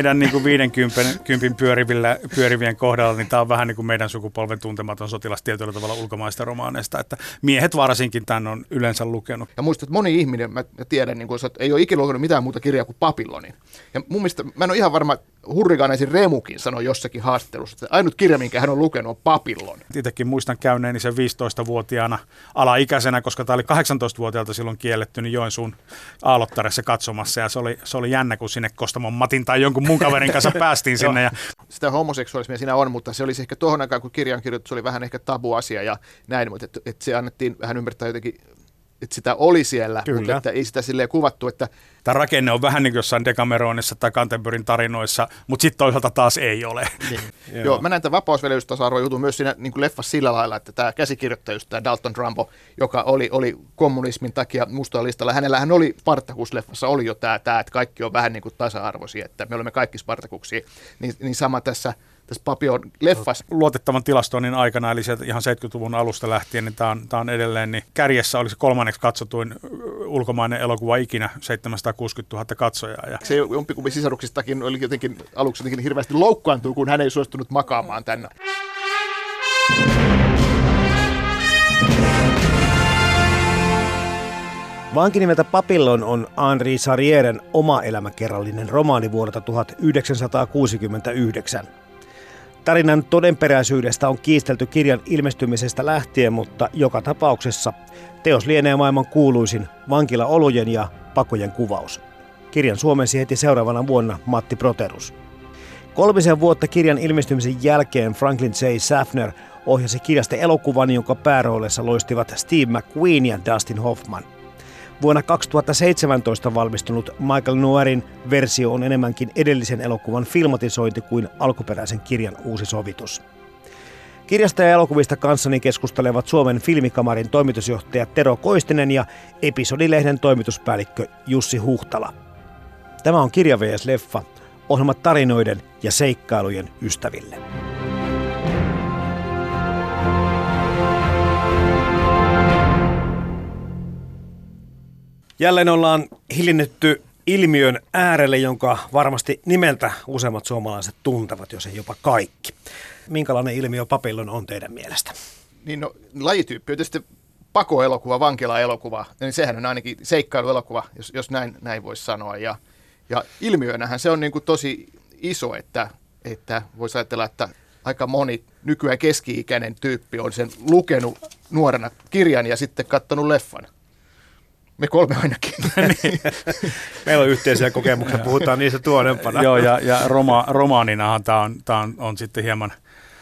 Meidän niin kuin 50 pyörivillä, pyörivien kohdalla, niin tämä on vähän niin kuin meidän sukupolven tuntematon sotilas tietyllä tavalla ulkomaista romaaneista, että miehet varsinkin tämän on yleensä lukenut. Ja muistat, että moni ihminen, mä tiedän, niin kuin, että ei ole ikinä lukenut mitään muuta kirjaa kuin Papilonin. Ja mun mielestä, mä en ole ihan varma, Hurrikaneisin Remukin sanoi jossakin haastattelussa, että ainut kirja, minkä hän on lukenut, on Papillon. Itsekin muistan käyneeni sen 15-vuotiaana alaikäisenä, koska tämä oli 18-vuotiaalta silloin kielletty, niin Joensuun Aalottaressa katsomassa. Ja se oli, se oli jännä, kun sinne Kostamon Matin tai jonkun mun kaverin kanssa päästiin sinne. Ja... Sitä homoseksuaalismia siinä on, mutta se oli ehkä tuohon aikaan, kun kirjan kirjoitus oli vähän ehkä tabu asia ja näin, mutta että, että se annettiin vähän ymmärtää jotenkin että sitä oli siellä, Kyllä. mutta että ei sitä silleen kuvattu, että... Tämä rakenne on vähän niin kuin jossain Decameronissa tai Canterburyn tarinoissa, mutta sitten toisaalta taas ei ole. Niin. Joo. Joo, mä näen tämän vapausveljeystasa jutun myös siinä niin kuin leffassa sillä lailla, että tämä käsikirjoittaja, just tämä Dalton Trumbo, joka oli, oli kommunismin takia mustalla listalla, hänellähän oli Spartacus-leffassa oli jo tämä, tämä, että kaikki on vähän niin kuin tasa-arvoisia, että me olemme kaikki Spartakuksia, niin, niin sama tässä tässä Papion leffassa. Luotettavan tilastoinnin aikana, eli sieltä ihan 70-luvun alusta lähtien, niin tämä on, tämä on edelleen, niin kärjessä oli se kolmanneksi katsotuin ulkomainen elokuva ikinä, 760 000 katsojaa. Ja... Se jompikumpi sisaruksistakin oli jotenkin aluksi jotenkin hirveästi loukkaantuu, kun hän ei suostunut makaamaan tänne. Vanki nimeltä Papillon on Henri Sarrieren oma elämäkerrallinen romaani vuodelta 1969. Tarinan todenperäisyydestä on kiistelty kirjan ilmestymisestä lähtien, mutta joka tapauksessa teos lienee maailman kuuluisin vankilaolojen ja pakojen kuvaus. Kirjan suomensi heti seuraavana vuonna Matti Proterus. Kolmisen vuotta kirjan ilmestymisen jälkeen Franklin J. Safner ohjasi kirjasta elokuvan, jonka pääroolissa loistivat Steve McQueen ja Dustin Hoffman – Vuonna 2017 valmistunut Michael Noirin versio on enemmänkin edellisen elokuvan filmatisointi kuin alkuperäisen kirjan uusi sovitus. Kirjasta ja elokuvista kanssani keskustelevat Suomen filmikamarin toimitusjohtaja Tero Koistinen ja episodilehden toimituspäällikkö Jussi Huhtala. Tämä on Kirja vs. Leffa, ohjelma tarinoiden ja seikkailujen ystäville. Jälleen ollaan hiljennytty ilmiön äärelle, jonka varmasti nimeltä useimmat suomalaiset tuntevat, jos ei jopa kaikki. Minkälainen ilmiö papillon on teidän mielestä? Niin no, lajityyppi on tietysti pakoelokuva, vankilaelokuva, niin sehän on ainakin seikkailuelokuva, jos, jos näin, näin voisi sanoa. Ja, ja ilmiönähän se on niin kuin tosi iso, että, että voisi ajatella, että aika moni nykyään keski-ikäinen tyyppi on sen lukenut nuorena kirjan ja sitten katsonut leffan. Me kolme ainakin. niin. Meillä on yhteisiä kokemuksia, puhutaan niistä tuonempana. Joo, ja, ja roma, romaaninahan tämä on, tää on, on sitten hieman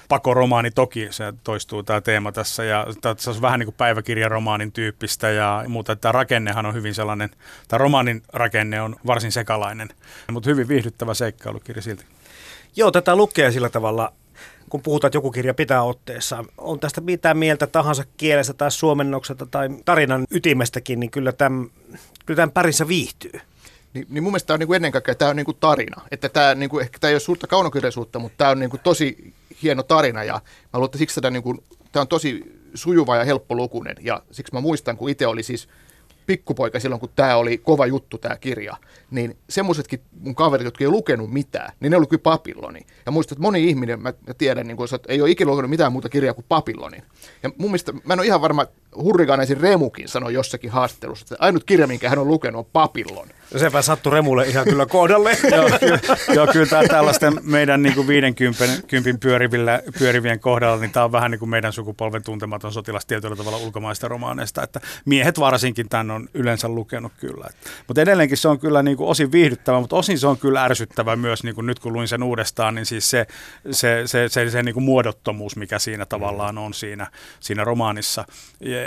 pakoromaani toki, se toistuu tämä teema tässä, ja se on vähän niin kuin päiväkirjaromaanin tyyppistä ja muuta. Tämä rakennehan on hyvin sellainen, tämä romaanin rakenne on varsin sekalainen, mutta hyvin viihdyttävä seikkailukirja silti. Joo, tätä lukee sillä tavalla kun puhutaan, että joku kirja pitää otteessa, on tästä mitään mieltä tahansa kielestä tai suomennoksesta tai tarinan ytimestäkin, niin kyllä tämän, kyllä tämän pärissä viihtyy. Niin, niin mun mielestä tämä on niin kuin ennen kaikkea tämä on niin kuin tarina. Että tämä, niin kuin, ehkä tämä ei ole suurta kaunokirjallisuutta, mutta tämä on niin kuin tosi hieno tarina ja mä luulen, että siksi tämä, niin kuin, tämä on tosi sujuva ja helppolukunen ja siksi mä muistan, kun itse oli siis pikkupoika silloin, kun tämä oli kova juttu, tämä kirja, niin semmoisetkin mun kaverit, jotka ei lukenut mitään, niin ne oli kyllä papilloni. Ja muistan, että moni ihminen, mä, tiedän, niin kun, että ei ole ikinä lukenut mitään muuta kirjaa kuin papilloni. Ja mun mielestä, mä en ole ihan varma, Hurriganesin Remukin sanoi jossakin haastattelussa, että ainut kirja, minkä hän on lukenut, on Papillon. No sepä sattui Remulle ihan kyllä kohdalle. joo, kyllä, joo, kyllä tämä tällaisten meidän niin kuin 50 kympin pyörivillä, pyörivien kohdalla, niin tämä on vähän niin kuin meidän sukupolven tuntematon sotilas tietyllä tavalla ulkomaista romaaneista, että miehet varsinkin tämän on yleensä lukenut kyllä. Mutta edelleenkin se on kyllä niin kuin osin viihdyttävä, mutta osin se on kyllä ärsyttävä myös, niin kuin nyt kun luin sen uudestaan, niin siis se, se, se, se, se niin kuin muodottomuus, mikä siinä tavallaan on siinä, siinä romaanissa.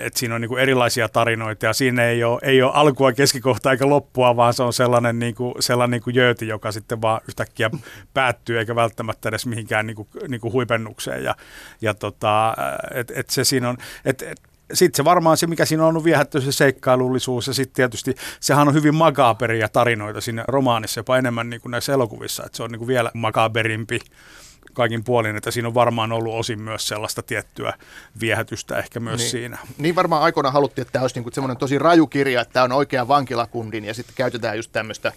Että siinä on niin kuin erilaisia tarinoita ja siinä ei ole, ei ole alkua, keskikohtaa eikä loppua, vaan se on sellainen, niin kuin, sellainen niin kuin joka sitten vaan yhtäkkiä päättyy eikä välttämättä edes mihinkään niin kuin, niin kuin huipennukseen. Ja, ja tota, et, et se siinä on, et, et, sitten se varmaan se, mikä siinä on ollut viehätty, se seikkailullisuus ja sitten tietysti sehän on hyvin makaaperia tarinoita siinä romaanissa, jopa enemmän niin kuin näissä elokuvissa, että se on niin kuin vielä makaaberimpi kaikin puolin, että siinä on varmaan ollut osin myös sellaista tiettyä viehätystä ehkä myös niin, siinä. Niin varmaan aikoina haluttiin, että tämä olisi niinku semmoinen tosi raju kirja, että tämä on oikea vankilakundin ja sitten käytetään just tämmöistä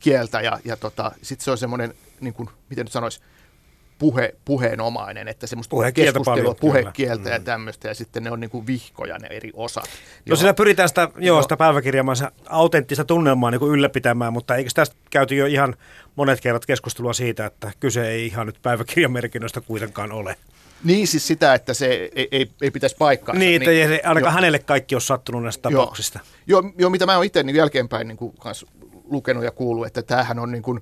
kieltä ja, ja tota, sitten se on semmoinen, niin kuin, miten nyt sanoisi, puhe, puheenomainen, että semmoista keskustelua, puhekieltä ja tämmöistä, ja sitten ne on niin kuin vihkoja ne eri osat. No Joo. siinä pyritään sitä, joo, sitä päiväkirjaamansa autenttista tunnelmaa niin kuin ylläpitämään, mutta eikö tästä käyty jo ihan monet kerrat keskustelua siitä, että kyse ei ihan nyt päiväkirjamerkinnöistä kuitenkaan ole. Niin siis sitä, että se ei, ei, ei pitäisi paikkaansa. Niin, että ei ainakaan joo. hänelle kaikki ole sattunut näistä Joo. tapauksista. Joo, joo, mitä mä oon itse niin jälkeenpäin niin kuin, kans lukenut ja kuullut, että tämähän on niin kuin,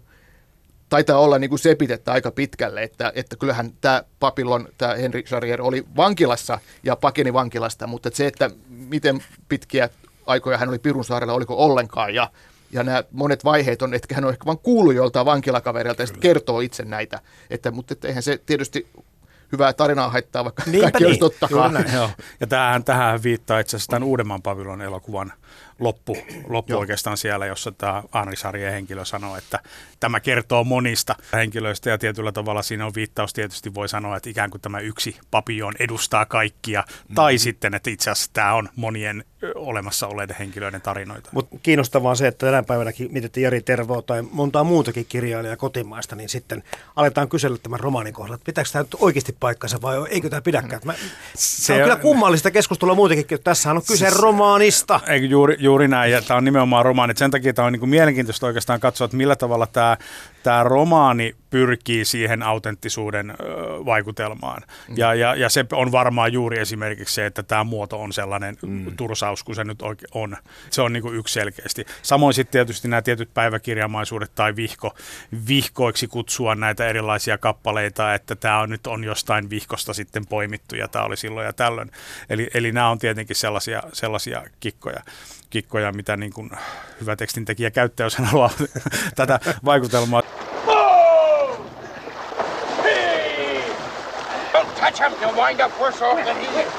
taitaa olla niin kuin sepitettä aika pitkälle, että, että kyllähän tämä Papillon, tämä Henri Charrier oli vankilassa ja pakeni vankilasta, mutta että se, että miten pitkiä aikoja hän oli Pirunsaarella, oliko ollenkaan ja ja nämä monet vaiheet on, että hän on ehkä vain kuullut joltain vankilakaverilta ja sitten kertoo itse näitä. Että, mutta että eihän se tietysti hyvää tarinaa haittaa, vaikka Niinpä kaikki niin, olisi näin. Joo. Ja tähän, tähän viittaa itse asiassa tämän uudemman Pavilon elokuvan loppu, loppu Joo. oikeastaan siellä, jossa tämä Henri Sarjen henkilö sanoo, että tämä kertoo monista henkilöistä ja tietyllä tavalla siinä on viittaus tietysti voi sanoa, että ikään kuin tämä yksi papillon edustaa kaikkia, mm. tai sitten, että itse asiassa tämä on monien olemassa olleiden henkilöiden tarinoita. Mutta kiinnostavaa on se, että tänä päivänäkin mietittiin Jari Tervoa tai montaa muutakin kirjailijaa kotimaista, niin sitten aletaan kysellä tämän romaanin kohdalla, että pitääkö tämä nyt oikeasti paikkansa vai eikö tämä pidäkään. Mä, se, on kyllä kummallista keskustelua muutenkin, että tässähän on kyse romaanista. Eikö juuri, juuri näin, ja tämä on nimenomaan romaani. Sen takia tämä on niin kuin mielenkiintoista oikeastaan katsoa, että millä tavalla tämä, tämä romaani pyrkii siihen autenttisuuden vaikutelmaan. Mm. Ja, ja, ja se on varmaan juuri esimerkiksi se, että tämä muoto on sellainen mm. tursaus, kun se nyt oikein on. Se on niin kuin yksi selkeästi. Samoin sitten tietysti nämä tietyt päiväkirjamaisuudet tai vihko, vihkoiksi kutsua näitä erilaisia kappaleita, että tämä on nyt on jostain vihkosta sitten poimittu ja tämä oli silloin ja tällöin. Eli, eli nämä on tietenkin sellaisia, sellaisia kikkoja kikkoja, mitä niin kuin hyvä tekstintekijä käyttää, jos hän haluaa tätä vaikutelmaa. Touch him. He'll wind up worse off than he is.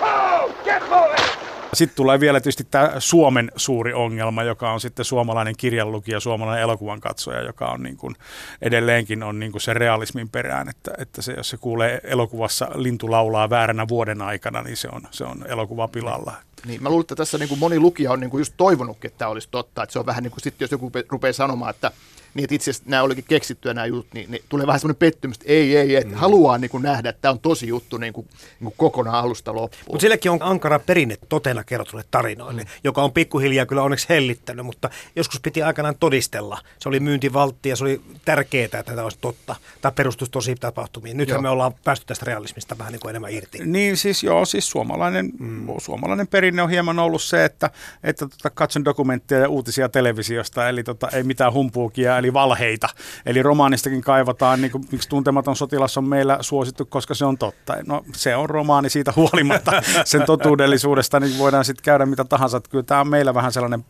Oh, get moving! Sitten tulee vielä tietysti tämä Suomen suuri ongelma, joka on sitten suomalainen kirjanlukija, suomalainen elokuvan katsoja, joka on niin kuin, edelleenkin on niin kuin se realismin perään, että, että se, jos se kuulee elokuvassa lintu laulaa vääränä vuoden aikana, niin se on, se on elokuva pilalla. Niin, mä luulen, että tässä niin kuin moni lukija on niin kuin just toivonutkin, että tämä olisi totta. Että se on vähän niin kuin sitten, jos joku rupe- rupeaa sanomaan, että, niin, että itse asiassa nämä olikin keksittyä nämä jutut, niin, niin tulee vähän semmoinen pettymys, että ei, ei, että mm. haluaa niin kuin nähdä, että tämä on tosi juttu niin kuin, niin kuin kokonaan alusta loppuun. Mutta sillekin on ankara perinne totena kerrotulle tarinoille, mm. joka on pikkuhiljaa kyllä onneksi hellittänyt, mutta joskus piti aikanaan todistella. Se oli myyntivaltti ja se oli tärkeää, että tämä olisi totta. Tämä perustuisi tosi tapahtumiin. Nythän Joo. me ollaan päästy tästä realismista vähän niin kuin enemmän irti. Niin siis joo, siis suomalainen, mm. suomalainen perinne on hieman ollut se, että, että tota, katson dokumentteja ja uutisia televisiosta, eli tota, ei mitään humpuukia, eli valheita. Eli romaanistakin kaivataan, niin kuin, miksi tuntematon sotilas on meillä suosittu, koska se on totta. No se on romaani siitä huolimatta sen totuudellisuudesta, niin voidaan sitten käydä mitä tahansa. Että kyllä tämä on meillä vähän sellainen,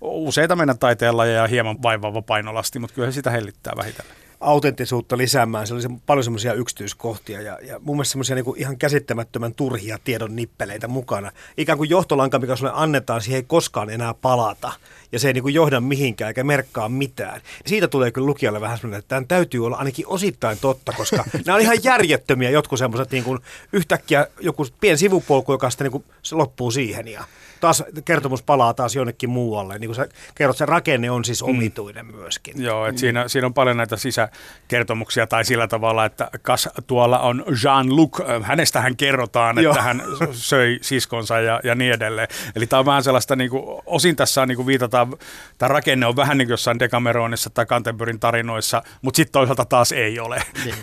useita meidän taiteenlajeja hieman vaivaava painolasti, mutta kyllä se sitä hellittää vähitellen autenttisuutta lisäämään. Siellä oli paljon semmoisia yksityiskohtia ja, ja mun mielestä semmoisia niin ihan käsittämättömän turhia tiedon nippeleitä mukana. Ikään kuin johtolanka, mikä sulle annetaan, siihen ei koskaan enää palata. Ja se ei niin kuin johda mihinkään eikä merkkaa mitään. Ja siitä tulee kyllä lukijalle vähän semmoinen, että tämän täytyy olla ainakin osittain totta, koska nämä on ihan järjettömiä jotkut semmoiset niin kuin yhtäkkiä joku pien sivupolku, joka sitten niin kuin se loppuu siihen ja taas kertomus palaa taas jonnekin muualle. Niin kuin sä kerrot, se rakenne on siis omituinen myöskin. Joo, että siinä, siinä on paljon näitä sisä, tämmöisiä kertomuksia tai sillä tavalla, että kas tuolla on Jean-Luc, hänestähän kerrotaan, Joo. että hän söi siskonsa ja, ja niin edelleen. Eli tämä on vähän sellaista, niin kuin, osin tässä on, niin kuin viitataan, tämä rakenne on vähän niin kuin jossain Decameronissa tai Canterburyn tarinoissa, mutta sitten toisaalta taas ei ole. Niin.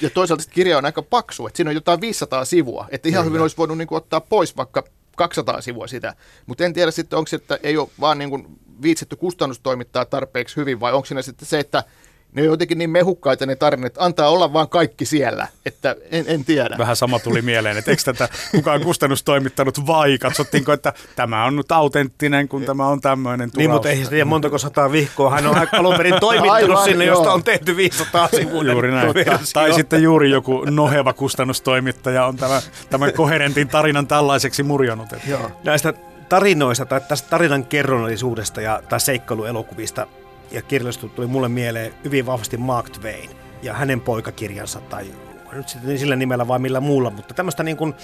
Ja toisaalta kirja on aika paksu, että siinä on jotain 500 sivua, että ihan hyvin olisi voinut niin kuin, ottaa pois vaikka 200 sivua sitä, mutta en tiedä sitten, onko se, että ei ole vaan niin kuin, viitsitty kustannustoimittaa tarpeeksi hyvin, vai onko siinä sitten se, että ne on jotenkin niin mehukkaita ne tarinat, että antaa olla vaan kaikki siellä, että en, en tiedä. Vähän sama tuli mieleen, että eikö tätä kukaan kustannustoimittanut vai katsottiinko, että tämä on nyt autenttinen, kun tämä on tämmöinen Niin, mutta ei se tiedä montako sataa vihkoa. Hän on alun perin toimittanut Aivan, sinne, joo. josta on tehty 500 sivuinen Juuri näin. Tai sitten juuri joku noheva kustannustoimittaja on tämän, tämän koherentin tarinan tällaiseksi murjonut. Että Joo. näistä tarinoista tai tästä tarinan kerronnallisuudesta ja tai seikkailuelokuvista ja kirjallisuudesta tuli mulle mieleen hyvin vahvasti Mark Twain ja hänen poikakirjansa tai nyt sitten sillä nimellä vai millä muulla, mutta tämmöistä niin kuin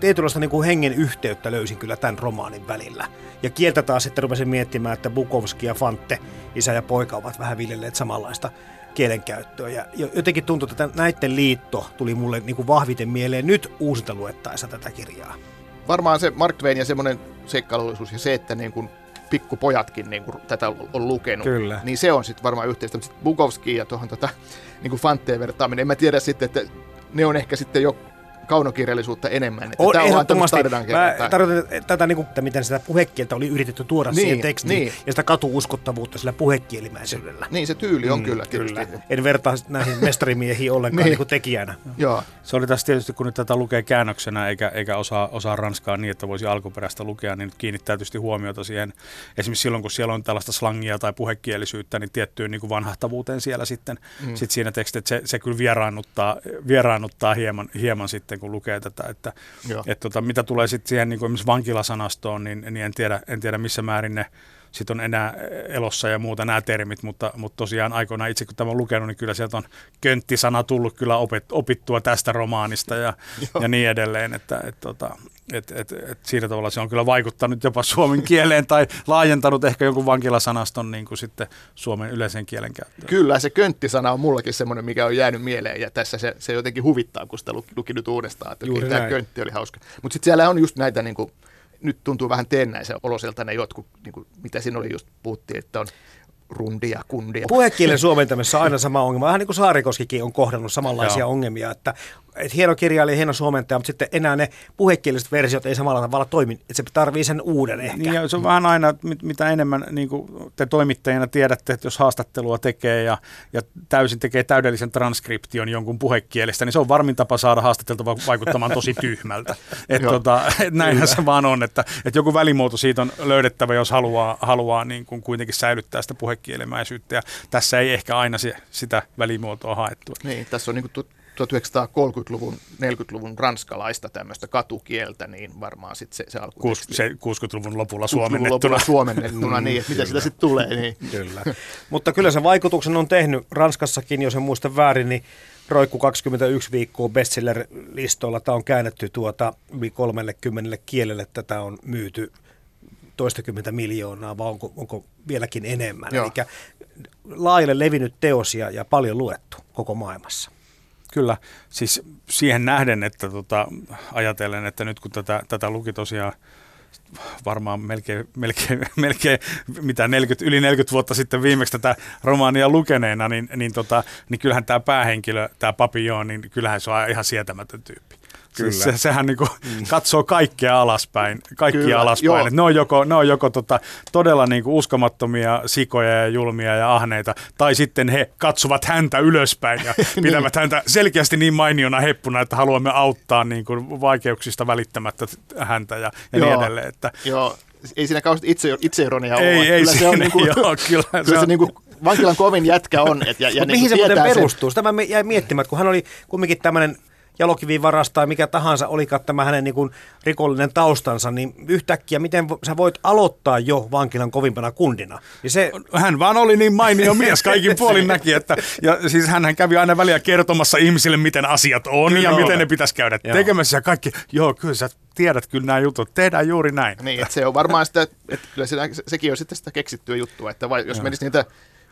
tietynlaista niin kuin hengen yhteyttä löysin kyllä tämän romaanin välillä. Ja kieltä taas sitten rupesin miettimään, että Bukowski ja Fante, isä ja poika, ovat vähän viljelleet samanlaista kielenkäyttöä. Ja jo- jotenkin tuntui, että näiden liitto tuli mulle niin kuin vahviten mieleen nyt uusinta luettaessa tätä kirjaa. Varmaan se Mark Twain ja semmoinen seikkailullisuus ja se, että niin kuin pikkupojatkin niin kuin tätä on lukenut, Kyllä. niin se on sitten varmaan yhteistä. Sitten Bukowski ja tuohon tota, niin kuin Fanteen vertaaminen, en mä tiedä sitten, että ne on ehkä sitten jo kaunokirjallisuutta enemmän. Että On tää on vaan ehdottomasti. tämmöistä Mä tarkoitan että tätä, niin kuin, että miten sitä puhekieltä oli yritetty tuoda Niin, siihen tekstiin niin. ja sitä katuuskottavuutta sillä puhekielimäisyydellä. Niin se tyyli on kyllä. Mm, Kyllä. En vertaa näihin mestarimiehiin ollenkaan Niin. niin. kuin tekijänä. Joo. Se oli tässä tietysti, kun nyt tätä lukee käännöksenä eikä, eikä osaa, osaa ranskaa niin, että voisi alkuperäistä lukea, niin nyt kiinnittää tietysti huomiota siihen. Esimerkiksi silloin, kun siellä on tällaista slangia tai puhekielisyyttä, niin tiettyyn niin kuin vanhahtavuuteen siellä sitten mm. sit siinä tekstissä, että se, se kyllä vieraannuttaa, vieraannuttaa hieman, hieman sitten, kun lukee tätä. Että, Joo. et tota, mitä tulee sitten siihen niin kuin esimerkiksi vankilasanastoon, niin, niin en, tiedä, en tiedä missä määrin ne sitten on enää elossa ja muuta nämä termit, mutta, mutta tosiaan aikoinaan itse kun tämä on lukenut, niin kyllä sieltä on könttisana tullut kyllä opet, opittua tästä romaanista ja, ja niin edelleen, että et, tota, et, et, et siinä tavalla se on kyllä vaikuttanut jopa suomen kieleen tai laajentanut ehkä jonkun vankilasanaston niin kuin sitten suomen yleisen kielen käyttöön. Kyllä, se könttisana on mullakin semmoinen, mikä on jäänyt mieleen, ja tässä se, se jotenkin huvittaa, kun sitä luki, luki nyt uudestaan, että Juuri tämä näin. köntti oli hauska. Mutta sitten siellä on just näitä, niin kuin, nyt tuntuu vähän teennäisen oloselta ne jotkut, niin kuin, mitä siinä oli just puhuttiin, että on rundia, kundia. Puhekielen suomentamisessa on aina sama ongelma. Vähän niin kuin Saarikoskikin on kohdannut samanlaisia Joo. ongelmia, että, että hieno kirjailija, hieno suomentaja, mutta sitten enää ne puhekieliset versiot ei samalla tavalla toimi, että se tarvii sen uuden ehkä. Niin ja se on vähän aina, että mit- mitä enemmän niin kuin te toimittajina tiedätte, että jos haastattelua tekee ja, ja täysin tekee täydellisen transkription jonkun puhekielestä, niin se on varmin tapa saada haastateltava vaikuttamaan tosi tyhmältä. Et tota, et näinhän se vaan on, että, että joku välimuoto siitä on löydettävä, jos haluaa, haluaa niin kuin kuitenkin säilyttää sitä puhekielemäisyyttä. Ja tässä ei ehkä aina se, sitä välimuotoa haettu. Niin, tässä on niin kuin 1930-luvun, 40-luvun ranskalaista tämmöistä katukieltä, niin varmaan sitten se, se alku. Kuus- se 60-luvun lopulla 60-luvun suomennettuna. lopulla suomennettuna, niin, että mitä sitä sitten tulee. Niin. Kyllä. Mutta kyllä se vaikutuksen on tehnyt Ranskassakin, jos en muista väärin, niin roikku 21 viikkoa bestseller-listoilla. Tämä on käännetty tuota yli 30 kielelle. Tätä on myyty toistakymmentä miljoonaa, vai onko, onko vieläkin enemmän. Joo. Eli laajalle levinnyt teos ja, ja paljon luettu koko maailmassa. Kyllä, siis siihen nähden, että tota, ajatellen, että nyt kun tätä, tätä luki tosiaan varmaan melkein, melkein, melkein mitä 40, yli 40 vuotta sitten viimeksi tätä romaania lukeneena, niin, niin, tota, niin kyllähän tämä päähenkilö, tämä Papillon, niin kyllähän se on ihan sietämätön tyyppi. Kyllä. Siis se, sehän niinku katsoo kaikkea alaspäin, kaikkia Kyllä, alaspäin. joo. Ne on joko, ne on joko tota, todella niinku uskomattomia sikoja ja julmia ja ahneita, tai sitten he katsovat häntä ylöspäin ja pitävät häntä selkeästi niin mainiona heppuna, että haluamme auttaa niinku vaikeuksista välittämättä häntä ja, ja niin Joo. edelleen. Että, Joo, ei siinä kauheasti itse, itseironiaa ole. ei, ei kyllä se on niin kuin, joo, kyllä, kyllä se se, on, niin kuin vankilan kovin jätkä on. Et, ja, ja niin mihin se kuin muuten tietää sen- perustuu? Sitä mä jäin miettimään, että kun hän oli kumminkin tämmöinen jalokivivaras tai mikä tahansa olikaan tämä hänen niin kuin rikollinen taustansa, niin yhtäkkiä miten vo- sä voit aloittaa jo vankilan kovimpana kundina? Niin se, hän vaan oli niin mainio mies, kaikin puolin näki, että ja siis hän kävi aina väliä kertomassa ihmisille, miten asiat on ja Kyllä. miten ne pitäisi käydä Joo. tekemässä ja kaikki, joo, kyllä sä tiedät kyllä nämä jutut, tehdään juuri näin. Niin, että se on varmaan sitä, että kyllä se, sekin on sitten sitä keksittyä juttua, että vai, jos menisi niitä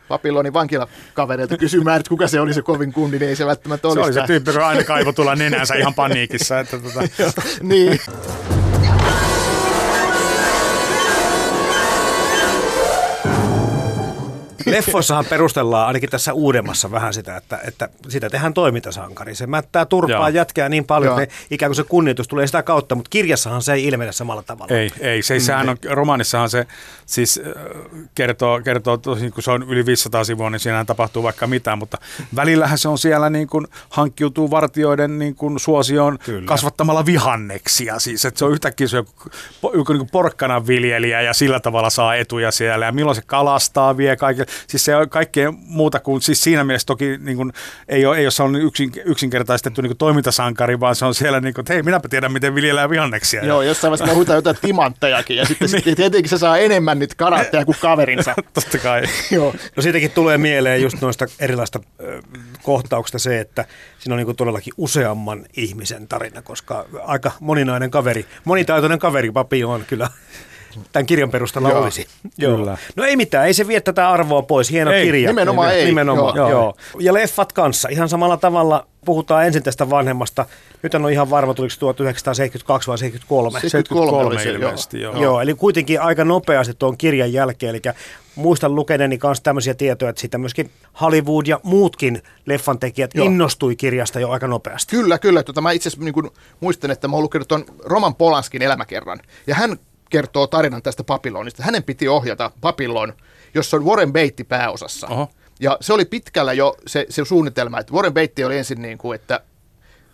Babylonin vankilakavereilta kysymään, että kuka se oli se kovin kundi, niin ei se välttämättä Se olisi. oli se tyyppi, joka aina kaivoi tulla nenänsä ihan paniikissa. Että tota, niin. Leffoissahan perustellaan ainakin tässä uudemmassa vähän sitä, että, että sitä tehdään toimintasankari. Se mättää turpaa Joo. jätkää niin paljon, Joo. että ne, ikään kuin se kunnioitus tulee sitä kautta, mutta kirjassahan se ei ilmene samalla tavalla. Ei, ei. Se, sehän on, romaanissahan se siis äh, kertoo, kertoo tosin, kun se on yli 500 sivua, niin siinähän tapahtuu vaikka mitään, mutta välillähän se on siellä niin kuin hankkiutuu vartioiden niin kuin suosioon Kyllä. kasvattamalla vihanneksia. Siis, että se on yhtäkkiä se joku, joku niin kuin porkkanan viljelijä ja sillä tavalla saa etuja siellä ja milloin se kalastaa vie kaikille. Siis se on kaikkea muuta kuin, siis siinä mielessä toki niin kuin, ei, ole, ei ole sellainen yksin, yksinkertaistettu niin kuin toimintasankari, vaan se on siellä niin kuin, että hei, minäpä tiedän, miten viljellään vihanneksia. Joo, jossain vaiheessa puhutaan jotain timanttejakin, ja sitten niin. tietenkin se saa enemmän nyt karatteja kuin kaverinsa. Totta kai. Joo. No siitäkin tulee mieleen just noista erilaista kohtauksista se, että siinä on niin todellakin useamman ihmisen tarina, koska aika moninainen kaveri, monitaitoinen kaveri papi on kyllä tämän kirjan perusteella Joo. olisi. Kyllä. No ei mitään, ei se vie tätä arvoa pois. Hieno Ei, kirja. nimenomaan ei. Nimenomaan, Joo. joo. joo. Ja leffat kanssa. Ihan samalla tavalla puhutaan ensin tästä vanhemmasta. Nyt en ole ihan varma, tuliko se 1972 vai 73. 73 oli se, ilmeisesti, joo. Joo. Joo, eli kuitenkin aika nopeasti tuon kirjan jälkeen. Eli muistan lukeneeni kanssa tämmöisiä tietoja, että siitä myöskin Hollywood ja muutkin leffantekijät Joo. innostui kirjasta jo aika nopeasti. Kyllä, kyllä. Tota, mä itse asiassa niin muistan, että mä oon lukenut tuon Roman Polanskin elämäkerran. Ja hän kertoo tarinan tästä Babylonista. Hänen piti ohjata Babylon, jossa on Warren Beatty pääosassa. Oho. Ja se oli pitkällä jo se, se suunnitelma, että Warren Beatty oli ensin niin kuin, että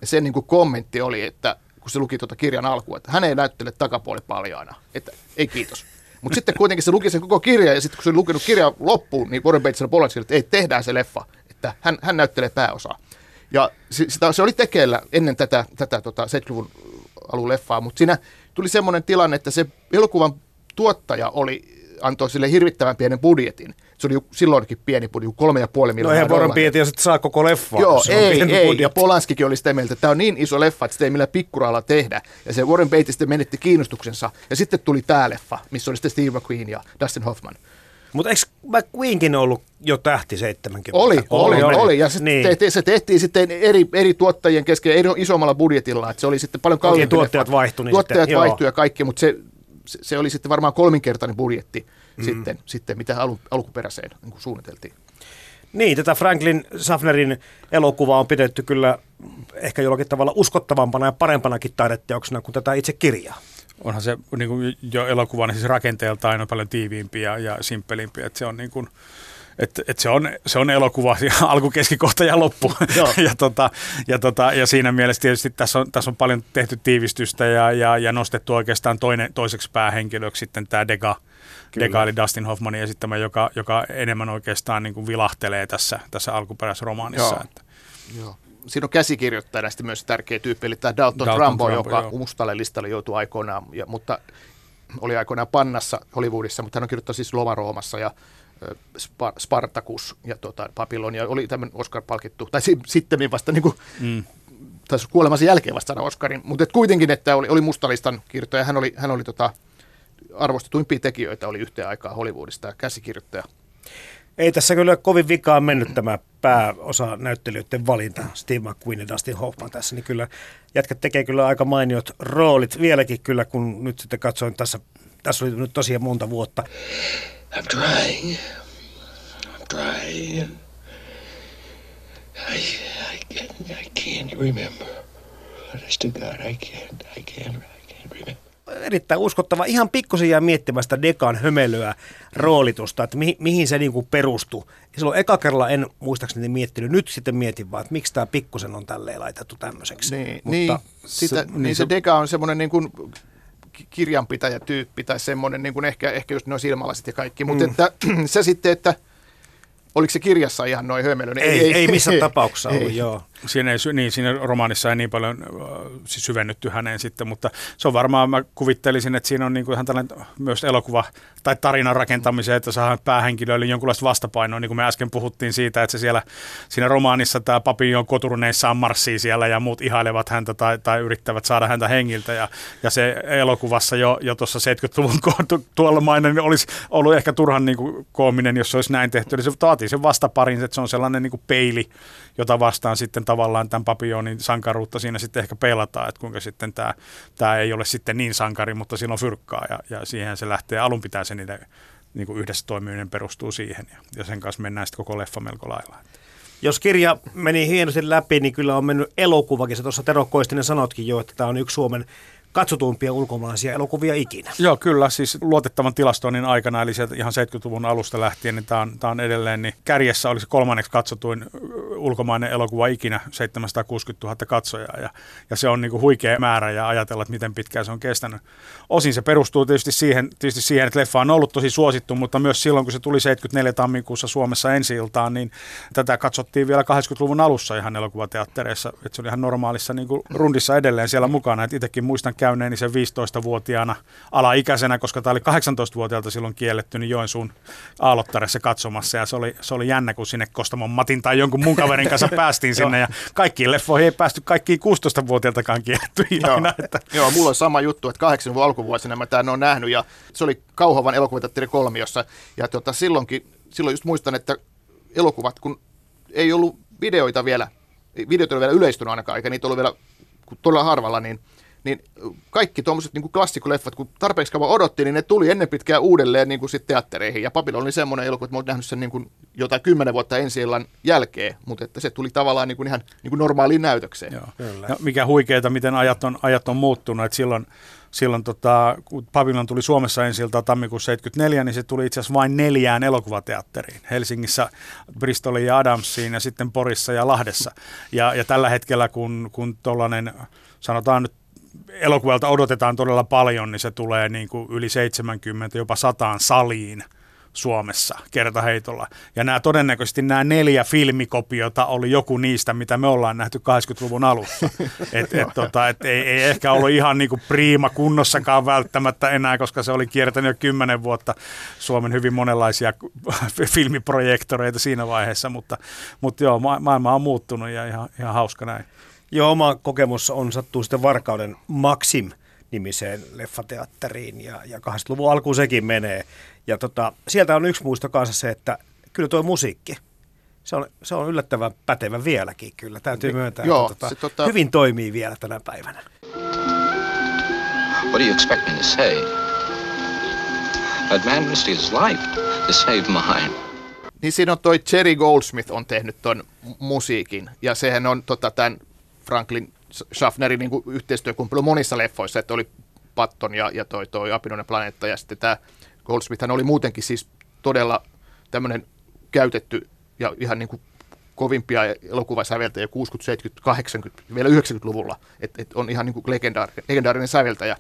sen niin kuin kommentti oli, että kun se luki tuota kirjan alkua, että hän ei näyttele takapuoli paljaana, että ei kiitos. Mutta sitten kuitenkin se luki sen koko kirjan ja sitten kun se oli lukenut kirjan loppuun, niin Warren Beatty sanoi että ei, tehdään se leffa, että hän, hän näyttelee pääosaa. Ja se, sitä, se oli tekeillä ennen tätä, tätä tota 70-luvun alun leffaa, mutta siinä tuli semmoinen tilanne, että se elokuvan tuottaja oli, antoi sille hirvittävän pienen budjetin. Se oli silloinkin pieni budjetti, kolme ja puoli No miljoonaa eihän Warren. Beatty ja sitten saa koko leffaa. Joo, jos ei, ei. budjetti. Ja Polanskikin oli sitä mieltä, että tämä on niin iso leffa, että sitä ei millään pikkuralla tehdä. Ja se Warren Beatty sitten menetti kiinnostuksensa. Ja sitten tuli tämä leffa, missä oli sitten Steve McQueen ja Dustin Hoffman. Mutta eikö McQueenkin ollut jo tähti 70? Oli, oli, oli. oli. Ja se, niin. te, te, se tehtiin sitten eri, eri tuottajien kesken eri, isommalla budjetilla. Että se oli sitten paljon kalliimpi tuottajat leffa. vaihtui, niin Tuottajat sitten, joo. vaihtui ja kaikki, mutta se, se, se, oli sitten varmaan kolminkertainen budjetti mm. sitten, sitten, mitä alu, alkuperäiseen niin suunniteltiin. Niin, tätä Franklin Safnerin elokuvaa on pidetty kyllä ehkä jollakin tavalla uskottavampana ja parempanakin taideteoksena kuin tätä itse kirjaa. Onhan se niin kuin jo elokuvana siis rakenteeltaan on paljon tiiviimpi ja, ja simppelimpi, että se on niin kuin, että, että se, on, se on elokuva alku, keskikohta ja loppu. Ja, tota, ja, tota, ja siinä mielessä tietysti tässä on, tässä on paljon tehty tiivistystä ja, ja, ja nostettu oikeastaan toinen, toiseksi päähenkilöksi sitten tämä Dega, Dega eli Dustin Hoffmanin esittämä, joka, joka enemmän oikeastaan niin kuin vilahtelee tässä, tässä alkuperäisromaanissa. Joo. Että, Joo. Siinä on käsikirjoittajana sitten myös tärkeä tyyppi, eli tämä Dalton, Dalton Trumbo, Trumbo, joka joo. mustalle listalle joutui aikoinaan, ja, mutta oli aikoinaan pannassa Hollywoodissa, mutta hän on kirjoittanut siis Loma Roomassa ja ö, Spa- Spartacus ja tota, Babylon, ja oli tämmöinen Oscar-palkittu, tai si- sitten vasta niin kuin, mm. taisi kuolemansa jälkeen vasta saada Oscarin, mutta et kuitenkin, että oli, oli mustalistan kirjoittaja, hän oli, hän oli tota, arvostetuimpia tekijöitä oli yhteen aikaa Hollywoodista ja käsikirjoittaja. Ei tässä kyllä kovin vikaan mennyt tämä pääosa näyttelijöiden valinta, Steve McQueen ja Dustin Hoffman tässä, niin kyllä jätkät tekee kyllä aika mainiot roolit vieläkin kyllä, kun nyt sitten katsoin tässä, tässä oli nyt tosiaan monta vuotta. I'm trying. I'm trying. I, I, can't, I can't remember. Honest to God, I can't. I can't. I can't remember. Erittäin uskottava. Ihan pikkusen jää miettimään sitä Dekan hömelyä roolitusta, että mihin, mihin se niinku perustuu. Ja silloin eka kerralla en muistaakseni miettinyt, nyt sitten mietin vaan, että miksi tämä pikkusen on tälleen laitettu tämmöiseksi. Niin, Mutta niin, sitä, se- niin niin se- se Dega on semmoinen niin kuin ki- kirjanpitäjätyyppi tai semmoinen niin kuin ehkä, ehkä just noin silmälasit ja kaikki, mutta mm. että, se sitten, että oliko se kirjassa ihan noin hömelö? niin Ei, ei, missään tapauksessa ei. ollut, joo. Siinä, ei, niin, siinä romaanissa ei niin paljon siis syvennytty häneen sitten, mutta se on varmaan, mä kuvittelisin, että siinä on niin kuin ihan tällainen myös elokuva tai tarinan rakentamiseen, että saa päähenkilöille jonkunlaista vastapainoa, niin kuin me äsken puhuttiin siitä, että se siellä siinä romaanissa tämä papillon koturuneissaan marssii siellä ja muut ihailevat häntä tai, tai yrittävät saada häntä hengiltä. Ja, ja se elokuvassa jo, jo tuossa 70-luvun tuolla mainen niin olisi ollut ehkä turhan niin kuin koominen, jos se olisi näin tehty, eli se vaatii sen vastaparin, että se on sellainen niin kuin peili, jota vastaan sitten tavallaan tämän papionin sankaruutta siinä sitten ehkä pelataan, että kuinka sitten tämä, tämä ei ole sitten niin sankari, mutta sillä on fyrkkaa ja, ja siihen se lähtee, alun pitää se niiden niin kuin yhdessä toimiminen perustuu siihen ja, ja sen kanssa mennään sitten koko leffa melko lailla. Jos kirja meni hienosti läpi, niin kyllä on mennyt elokuvakin. Sä tuossa Tero Koistinen sanotkin jo, että tämä on yksi Suomen katsotuimpia ulkomaalaisia elokuvia ikinä. Joo, kyllä. Siis luotettavan tilastoinnin aikana, eli sieltä ihan 70-luvun alusta lähtien, niin tämä on, tämä on edelleen, niin kärjessä oli se kolmanneksi katsotuin ulkomainen elokuva ikinä, 760 000 katsojaa, ja, ja se on niin kuin huikea määrä ja ajatella, että miten pitkään se on kestänyt. Osin se perustuu tietysti siihen, tietysti siihen, että leffa on ollut tosi suosittu, mutta myös silloin, kun se tuli 74 tammikuussa Suomessa ensi iltaan, niin tätä katsottiin vielä 80-luvun alussa ihan elokuvateattereissa, että se oli ihan normaalissa niin kuin rundissa edelleen siellä mukana, itsekin muistan käyneeni sen 15-vuotiaana alaikäisenä, koska tämä oli 18-vuotiaalta silloin kielletty, niin Joensuun Aallottaressa katsomassa. Ja se oli, se oli jännä, kun sinne Kostamon Matin tai jonkun mun kaverin kanssa päästiin sinne. Ja kaikkiin leffoihin ei päästy kaikkiin 16-vuotiaaltakaan kielletty Joo. että... Joo, mulla on sama juttu, että 80-luvun alkuvuosina mä tämän on nähnyt. Ja se oli Kauhavan elokuvateatteri kolmiossa. Ja tota, silloinkin, silloin just muistan, että elokuvat, kun ei ollut videoita vielä, videoita oli vielä yleistynyt ainakaan, eikä niitä ollut vielä todella harvalla, niin niin kaikki tuommoiset niin klassikoleffat, kun tarpeeksi kauan odotti, niin ne tuli ennen pitkää uudelleen niin kuin sit teattereihin. Ja Babylon oli semmoinen elokuva, että mä olen nähnyt sen niin kuin jotain kymmenen vuotta ensi illan jälkeen, mutta että se tuli tavallaan niin kuin ihan niin kuin normaaliin näytökseen. Joo. Kyllä. Ja mikä huikeeta, miten ajat on, ajat on muuttunut, että silloin silloin tota, kun Babylon tuli Suomessa ensi tammikuussa 74, niin se tuli itse asiassa vain neljään elokuvateatteriin. Helsingissä, Bristolin ja Adamsiin ja sitten Porissa ja Lahdessa. Ja, ja tällä hetkellä, kun, kun tuollainen, sanotaan nyt elokuvalta odotetaan todella paljon, niin se tulee niin kuin yli 70, jopa sataan saliin Suomessa kertaheitolla. Ja nämä todennäköisesti nämä neljä filmikopiota oli joku niistä, mitä me ollaan nähty 80-luvun alussa. Et, et, tota, et ei, ei ehkä ollut ihan niin kuin priima kunnossakaan välttämättä enää, koska se oli kiertänyt jo kymmenen vuotta Suomen hyvin monenlaisia filmiprojektoreita siinä vaiheessa, mutta, mutta joo, maailma on muuttunut ja ihan, ihan hauska näin. Joo, oma kokemus on sattuu sitten Varkauden Maxim nimiseen leffateatteriin ja, ja 80-luvun alkuun sekin menee. Ja tota, sieltä on yksi muisto kanssa se, että kyllä tuo musiikki, se on, se on yllättävän pätevä vieläkin kyllä, täytyy myöntää. Joo, että, tota, se, tota... Hyvin toimii vielä tänä päivänä. What do you expect me to say? That man risked his life to save mine. Niin siinä on toi Jerry Goldsmith on tehnyt ton musiikin, ja sehän on tota, tämän Franklin Schaffnerin niin kuin yhteistyökumppelu monissa leffoissa, että oli Patton ja, ja toi, toi Apinoinen planeetta ja sitten tämä Goldsmith oli muutenkin siis todella tämmöinen käytetty ja ihan niin kuin kovimpia elokuvasäveltäjiä 60, 70, 80, vielä 90-luvulla. että et on ihan niin kuin legendaarinen, legendaarinen säveltäjä,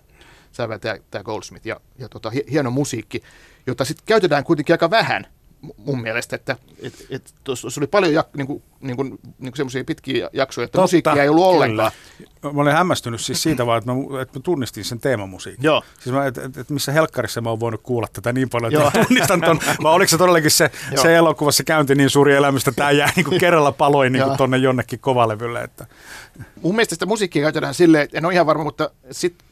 säveltäjä tämä Goldsmith ja, ja tota, hieno musiikki, jota sitten käytetään kuitenkin aika vähän – mun mielestä, että et, et, tuossa oli paljon jak, niin kuin, niin kuin, niin kuin semmoisia pitkiä jaksoja, että Totta, musiikkia ei ollut ollenkaan. Mä olen hämmästynyt siis siitä vaan, että mä, että mä tunnistin sen teemamusiikin. Joo. Siis mä, että, että missä helkkarissa mä oon voinut kuulla tätä niin paljon, että Joo. tunnistan ton. Mä oliko se todellakin se, se elokuvassa käynti niin suuri elämys, että tämä jää niin kuin kerralla paloin niin kuin tonne jonnekin kovalevylle. Että. Mun mielestä sitä musiikkia käytetään silleen, en ole ihan varma, mutta sitten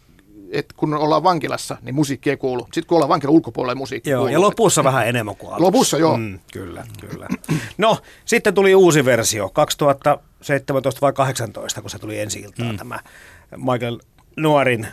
että kun ollaan vankilassa, niin musiikki ei kuulu. Sitten kun ollaan vankilan ulkopuolella, musiikki joo, kuuluu. Ja lopussa vähän enemmän kuin alussa. Lopussa, joo. Mm, kyllä, kyllä. No, sitten tuli uusi versio, 2017 vai 2018, kun se tuli ensi iltaan mm. tämä Michael Nuorin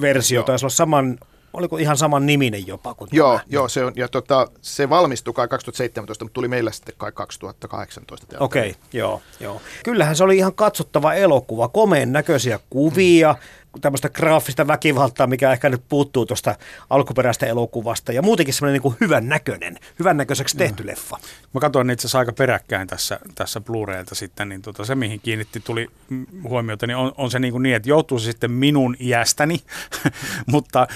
versio. Taisi olla saman oliko ihan saman niminen jopa kuin Joo, tämä? joo se, on, ja tota, se valmistui kai 2017, mutta tuli meillä sitten kai 2018. Okei, okay, joo, joo. Kyllähän se oli ihan katsottava elokuva, komeen näköisiä kuvia, tämmöistä graafista väkivaltaa, mikä ehkä nyt puuttuu tuosta alkuperäistä elokuvasta. Ja muutenkin semmoinen niin kuin hyvän näköinen, hyvän näköiseksi tehty leffa. Mä katsoin itse asiassa aika peräkkäin tässä, tässä Blu-raylta sitten, niin tota, se mihin kiinnitti tuli huomiota, niin on, on se niin, kuin niin, että joutuu se sitten minun iästäni, mutta,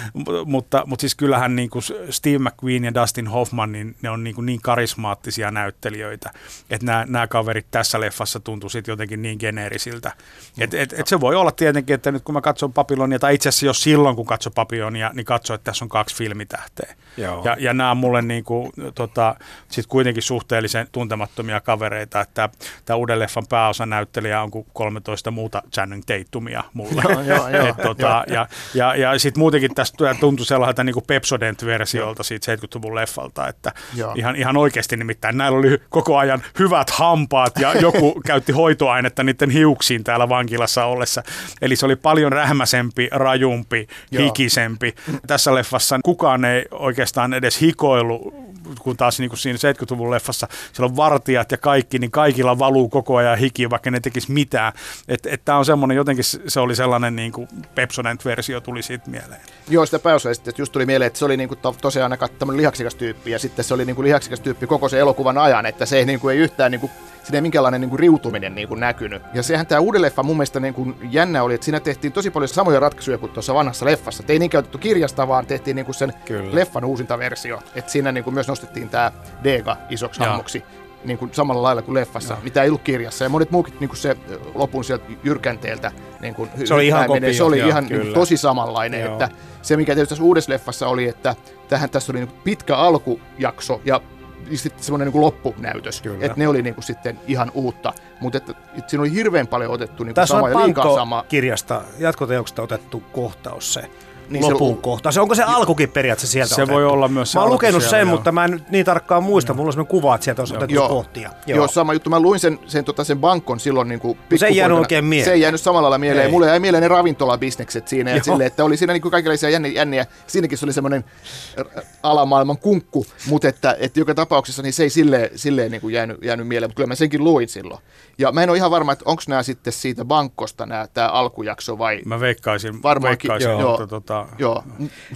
mutta, mutta siis kyllähän niin kuin Steve McQueen ja Dustin Hoffman, niin ne on niin, kuin niin karismaattisia näyttelijöitä, että nämä, nämä kaverit tässä leffassa tuntuu sitten jotenkin niin geneerisiltä. Et, et, et se voi olla tietenkin, että nyt kun mä katson Babylonia, tai itse asiassa jo silloin kun katson Babylonia, niin katso, että tässä on kaksi filmitähteä. Joo. Ja, ja nämä on mulle niin kuin, tota, sit kuitenkin suhteellisen tuntemattomia kavereita, että tämä uuden leffan pääosanäyttelijä on kuin 13 muuta Channing Tatumia mulle. Joo, joo, joo, Et tota, ja ja, ja sitten muutenkin tästä tuntui sellaiselta niin kuin Pepsodent-versiolta siitä 70-luvun leffalta, että ihan, ihan oikeasti nimittäin näillä oli koko ajan hyvät hampaat ja joku käytti hoitoainetta niiden hiuksiin täällä vankilassa ollessa. Eli se oli paljon rähmäsempi, rajumpi, Joo. hikisempi. Tässä leffassa kukaan ei oikeastaan edes hikoilu, kun taas niin kuin siinä 70-luvun leffassa siellä on vartijat ja kaikki, niin kaikilla valuu koko ajan hiki, vaikka ne tekisi mitään. Että et tämä on semmoinen, jotenkin se oli sellainen niin kuin Pepsodent-versio tuli siitä mieleen. Joo, sitä pääosa että just tuli mieleen, että se oli niinku to, tosiaan aika lihaksikas tyyppi ja sitten se oli niinku lihaksikas tyyppi koko se elokuvan ajan, että se ei, niinku, ei yhtään niinku, siinä ei minkäänlainen niinku riutuminen niinku näkynyt. Ja sehän tämä uuden leffa mun mielestä niinku jännä oli, että siinä tehtiin tosi paljon samoja ratkaisuja kuin tuossa vanhassa leffassa. Et ei niin käytetty kirjasta, vaan tehtiin niinku sen Kyllä. leffan uusinta versio. että siinä niinku myös nostettiin tämä Dega isoksi hahmoksi niin kuin samalla lailla kuin leffassa, Joo. mitä ei ollut kirjassa. Ja monet muukin niin kuin se lopun sieltä jyrkänteeltä niin kuin se oli ihan, kopio, se oli joo, ihan niin tosi samanlainen. Joo. Että se, mikä tietysti tässä uudessa leffassa oli, että tähän tässä oli niin pitkä alkujakso ja sitten semmoinen niin loppunäytös. Että ne oli niin kuin sitten ihan uutta. Mutta että, että siinä oli hirveän paljon otettu niin kuin Tässä sama on liikaa sama. kirjasta jatkoteoksesta otettu kohtaus se niin lopun se, kohta. Se, onko se alkukin periaatteessa sieltä Se otettu? voi olla myös se Mä oon lukenut sen, joo. mutta mä en nyt niin tarkkaan muista. Joo. Mulla on sellainen kuva, että sieltä on otettu joo. kohtia. Joo. joo. sama juttu. Mä luin sen, sen, tota, sen bankon silloin niin kuin no, Se ei jäänyt oikein mieleen. Se ei jäänyt samalla lailla mieleen. Ei. Mulle jäi mieleen ne ravintolabisnekset siinä. Ja sille, että oli siinä niin kuin kaikenlaisia jänniä, jänniä. Siinäkin se oli semmoinen alamaailman kunkku, mutta että, että joka tapauksessa niin se ei silleen, silleen niin kuin jäänyt, jäänyt mieleen. Mutta kyllä mä senkin luin silloin. Ja mä en ole ihan varma, että onko nämä sitten siitä bankosta nämä, tämä alkujakso vai... Mä veikkaisin, Varmaankin, veikkaisin joo, mutta tota... Joo,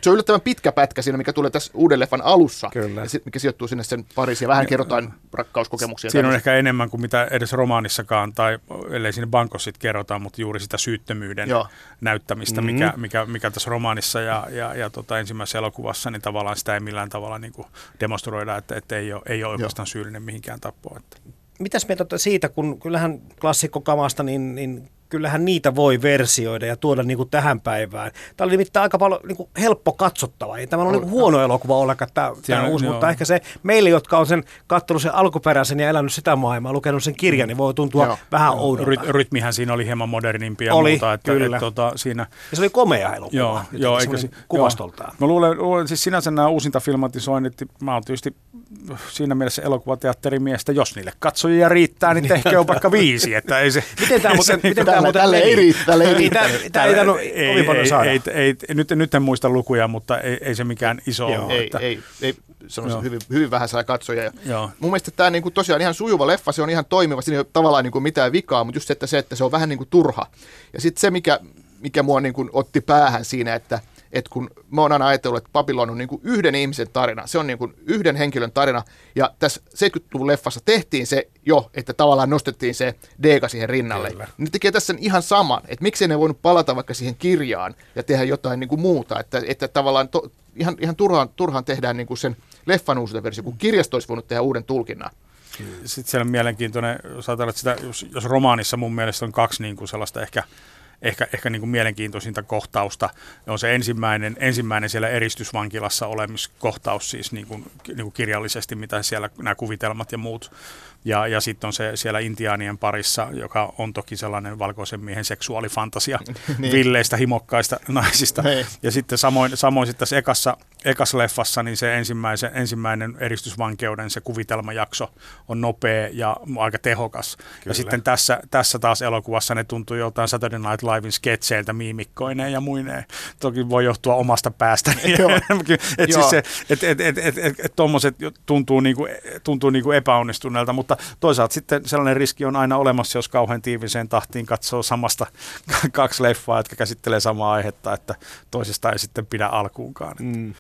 se on yllättävän pitkä pätkä siinä, mikä tulee tässä uuden leffan alussa, Kyllä. Ja sit, mikä sijoittuu sinne sen Pariisiin ja vähän ja, kerrotaan rakkauskokemuksia. Siinä on ehkä enemmän kuin mitä edes romaanissakaan, tai ellei siinä bankossa sit kerrotaan, mutta juuri sitä syyttömyyden Joo. näyttämistä, mm-hmm. mikä, mikä, mikä tässä romaanissa ja, ja, ja tota ensimmäisessä elokuvassa, niin tavallaan sitä ei millään tavalla niin kuin demonstroida, että, että ei ole, ei ole oikeastaan syyllinen mihinkään tappoon. Että mitäs mieltä siitä, kun kyllähän klassikkokamasta, niin, niin kyllähän niitä voi versioida ja tuoda niin kuin tähän päivään. Tämä oli nimittäin aika paljon niin kuin helppo katsottava. Ei tämä on niin huono elokuva ollenkaan tämä, tämä uusi, joo. mutta ehkä se meille, jotka on sen kattonut sen alkuperäisen ja elänyt sitä maailmaa, lukenut sen kirjan, niin voi tuntua joo. vähän oudolta. Ry- rytmihän siinä oli hieman modernimpi ja oli, muuta. Että, kyllä. Et, tota, siinä... Ja se oli komea elokuva. Joo, joo eikä si- kuvastoltaan. Joo. Mä luulen, luulen, siis sinänsä nämä uusinta filmatisoinnit, mä oon tietysti siinä mielessä elokuvateatterimiestä, jos niille katsojia riittää, niin tehkö on vaikka viisi. Että ei se, miten tämä muuten, miten tämä muuten tälle ei riitä. Tälle ei riitä. Tämä ei tainnut kovin paljon saada. Ei, ei, ei, nyt, nyt en muista lukuja, mutta ei, ei se mikään iso Joo, ole. Ei, että... ei, ei, sanoisin, hyvin, hyvin vähän saa katsoja. Joo. Mun mielestä tämä niinku, tosiaan ihan sujuva leffa, se on ihan toimiva, siinä ei ole tavallaan niinku mitään vikaa, mutta just se, että se, että se on vähän niinku turha. Ja sitten se, mikä, mikä mua niinku otti päähän siinä, että – että kun mä oon aina ajatellut, että Babylon on niin kuin yhden ihmisen tarina, se on niin kuin yhden henkilön tarina, ja tässä 70-luvun leffassa tehtiin se jo, että tavallaan nostettiin se Deega siihen rinnalle. Kyllä. Ne tekee tässä ihan saman, että miksei ne voinut palata vaikka siihen kirjaan ja tehdä jotain niin kuin muuta, että, että tavallaan to, ihan, ihan turhaan, turhaan tehdään niin kuin sen leffan uusinta versio, kun kirjasto olisi voinut tehdä uuden tulkinnan. Sitten siellä on mielenkiintoinen, jos ajatellaan, että sitä, jos, jos romaanissa mun mielestä on kaksi niin kuin sellaista ehkä ehkä, ehkä niin kuin mielenkiintoisinta kohtausta. On se ensimmäinen, ensimmäinen siellä eristysvankilassa olemiskohtaus siis niin kuin, niin kuin kirjallisesti, mitä siellä nämä kuvitelmat ja muut. Ja, ja sitten on se siellä intiaanien parissa, joka on toki sellainen valkoisen miehen seksuaalifantasia niin. villeistä, himokkaista naisista. Hei. Ja sitten samoin, samoin sitten tässä ekassa, ekas leffassa niin se ensimmäisen, ensimmäinen eristysvankeuden se kuvitelmajakso on nopea ja aika tehokas. Kyllä. Ja sitten tässä, tässä taas elokuvassa ne tuntuu joltain Saturday Night Livein sketseiltä miimikkoineen ja muineen. Toki voi johtua omasta päästä. että siis se, et, et, et, et, et, et tuntuu, niinku, tuntuu niinku epäonnistuneelta, mutta toisaalta sitten sellainen riski on aina olemassa, jos kauhean tiiviseen tahtiin katsoo samasta kaksi leffaa, jotka käsittelee samaa aihetta, että toisesta ei sitten pidä alkuunkaan. Mm.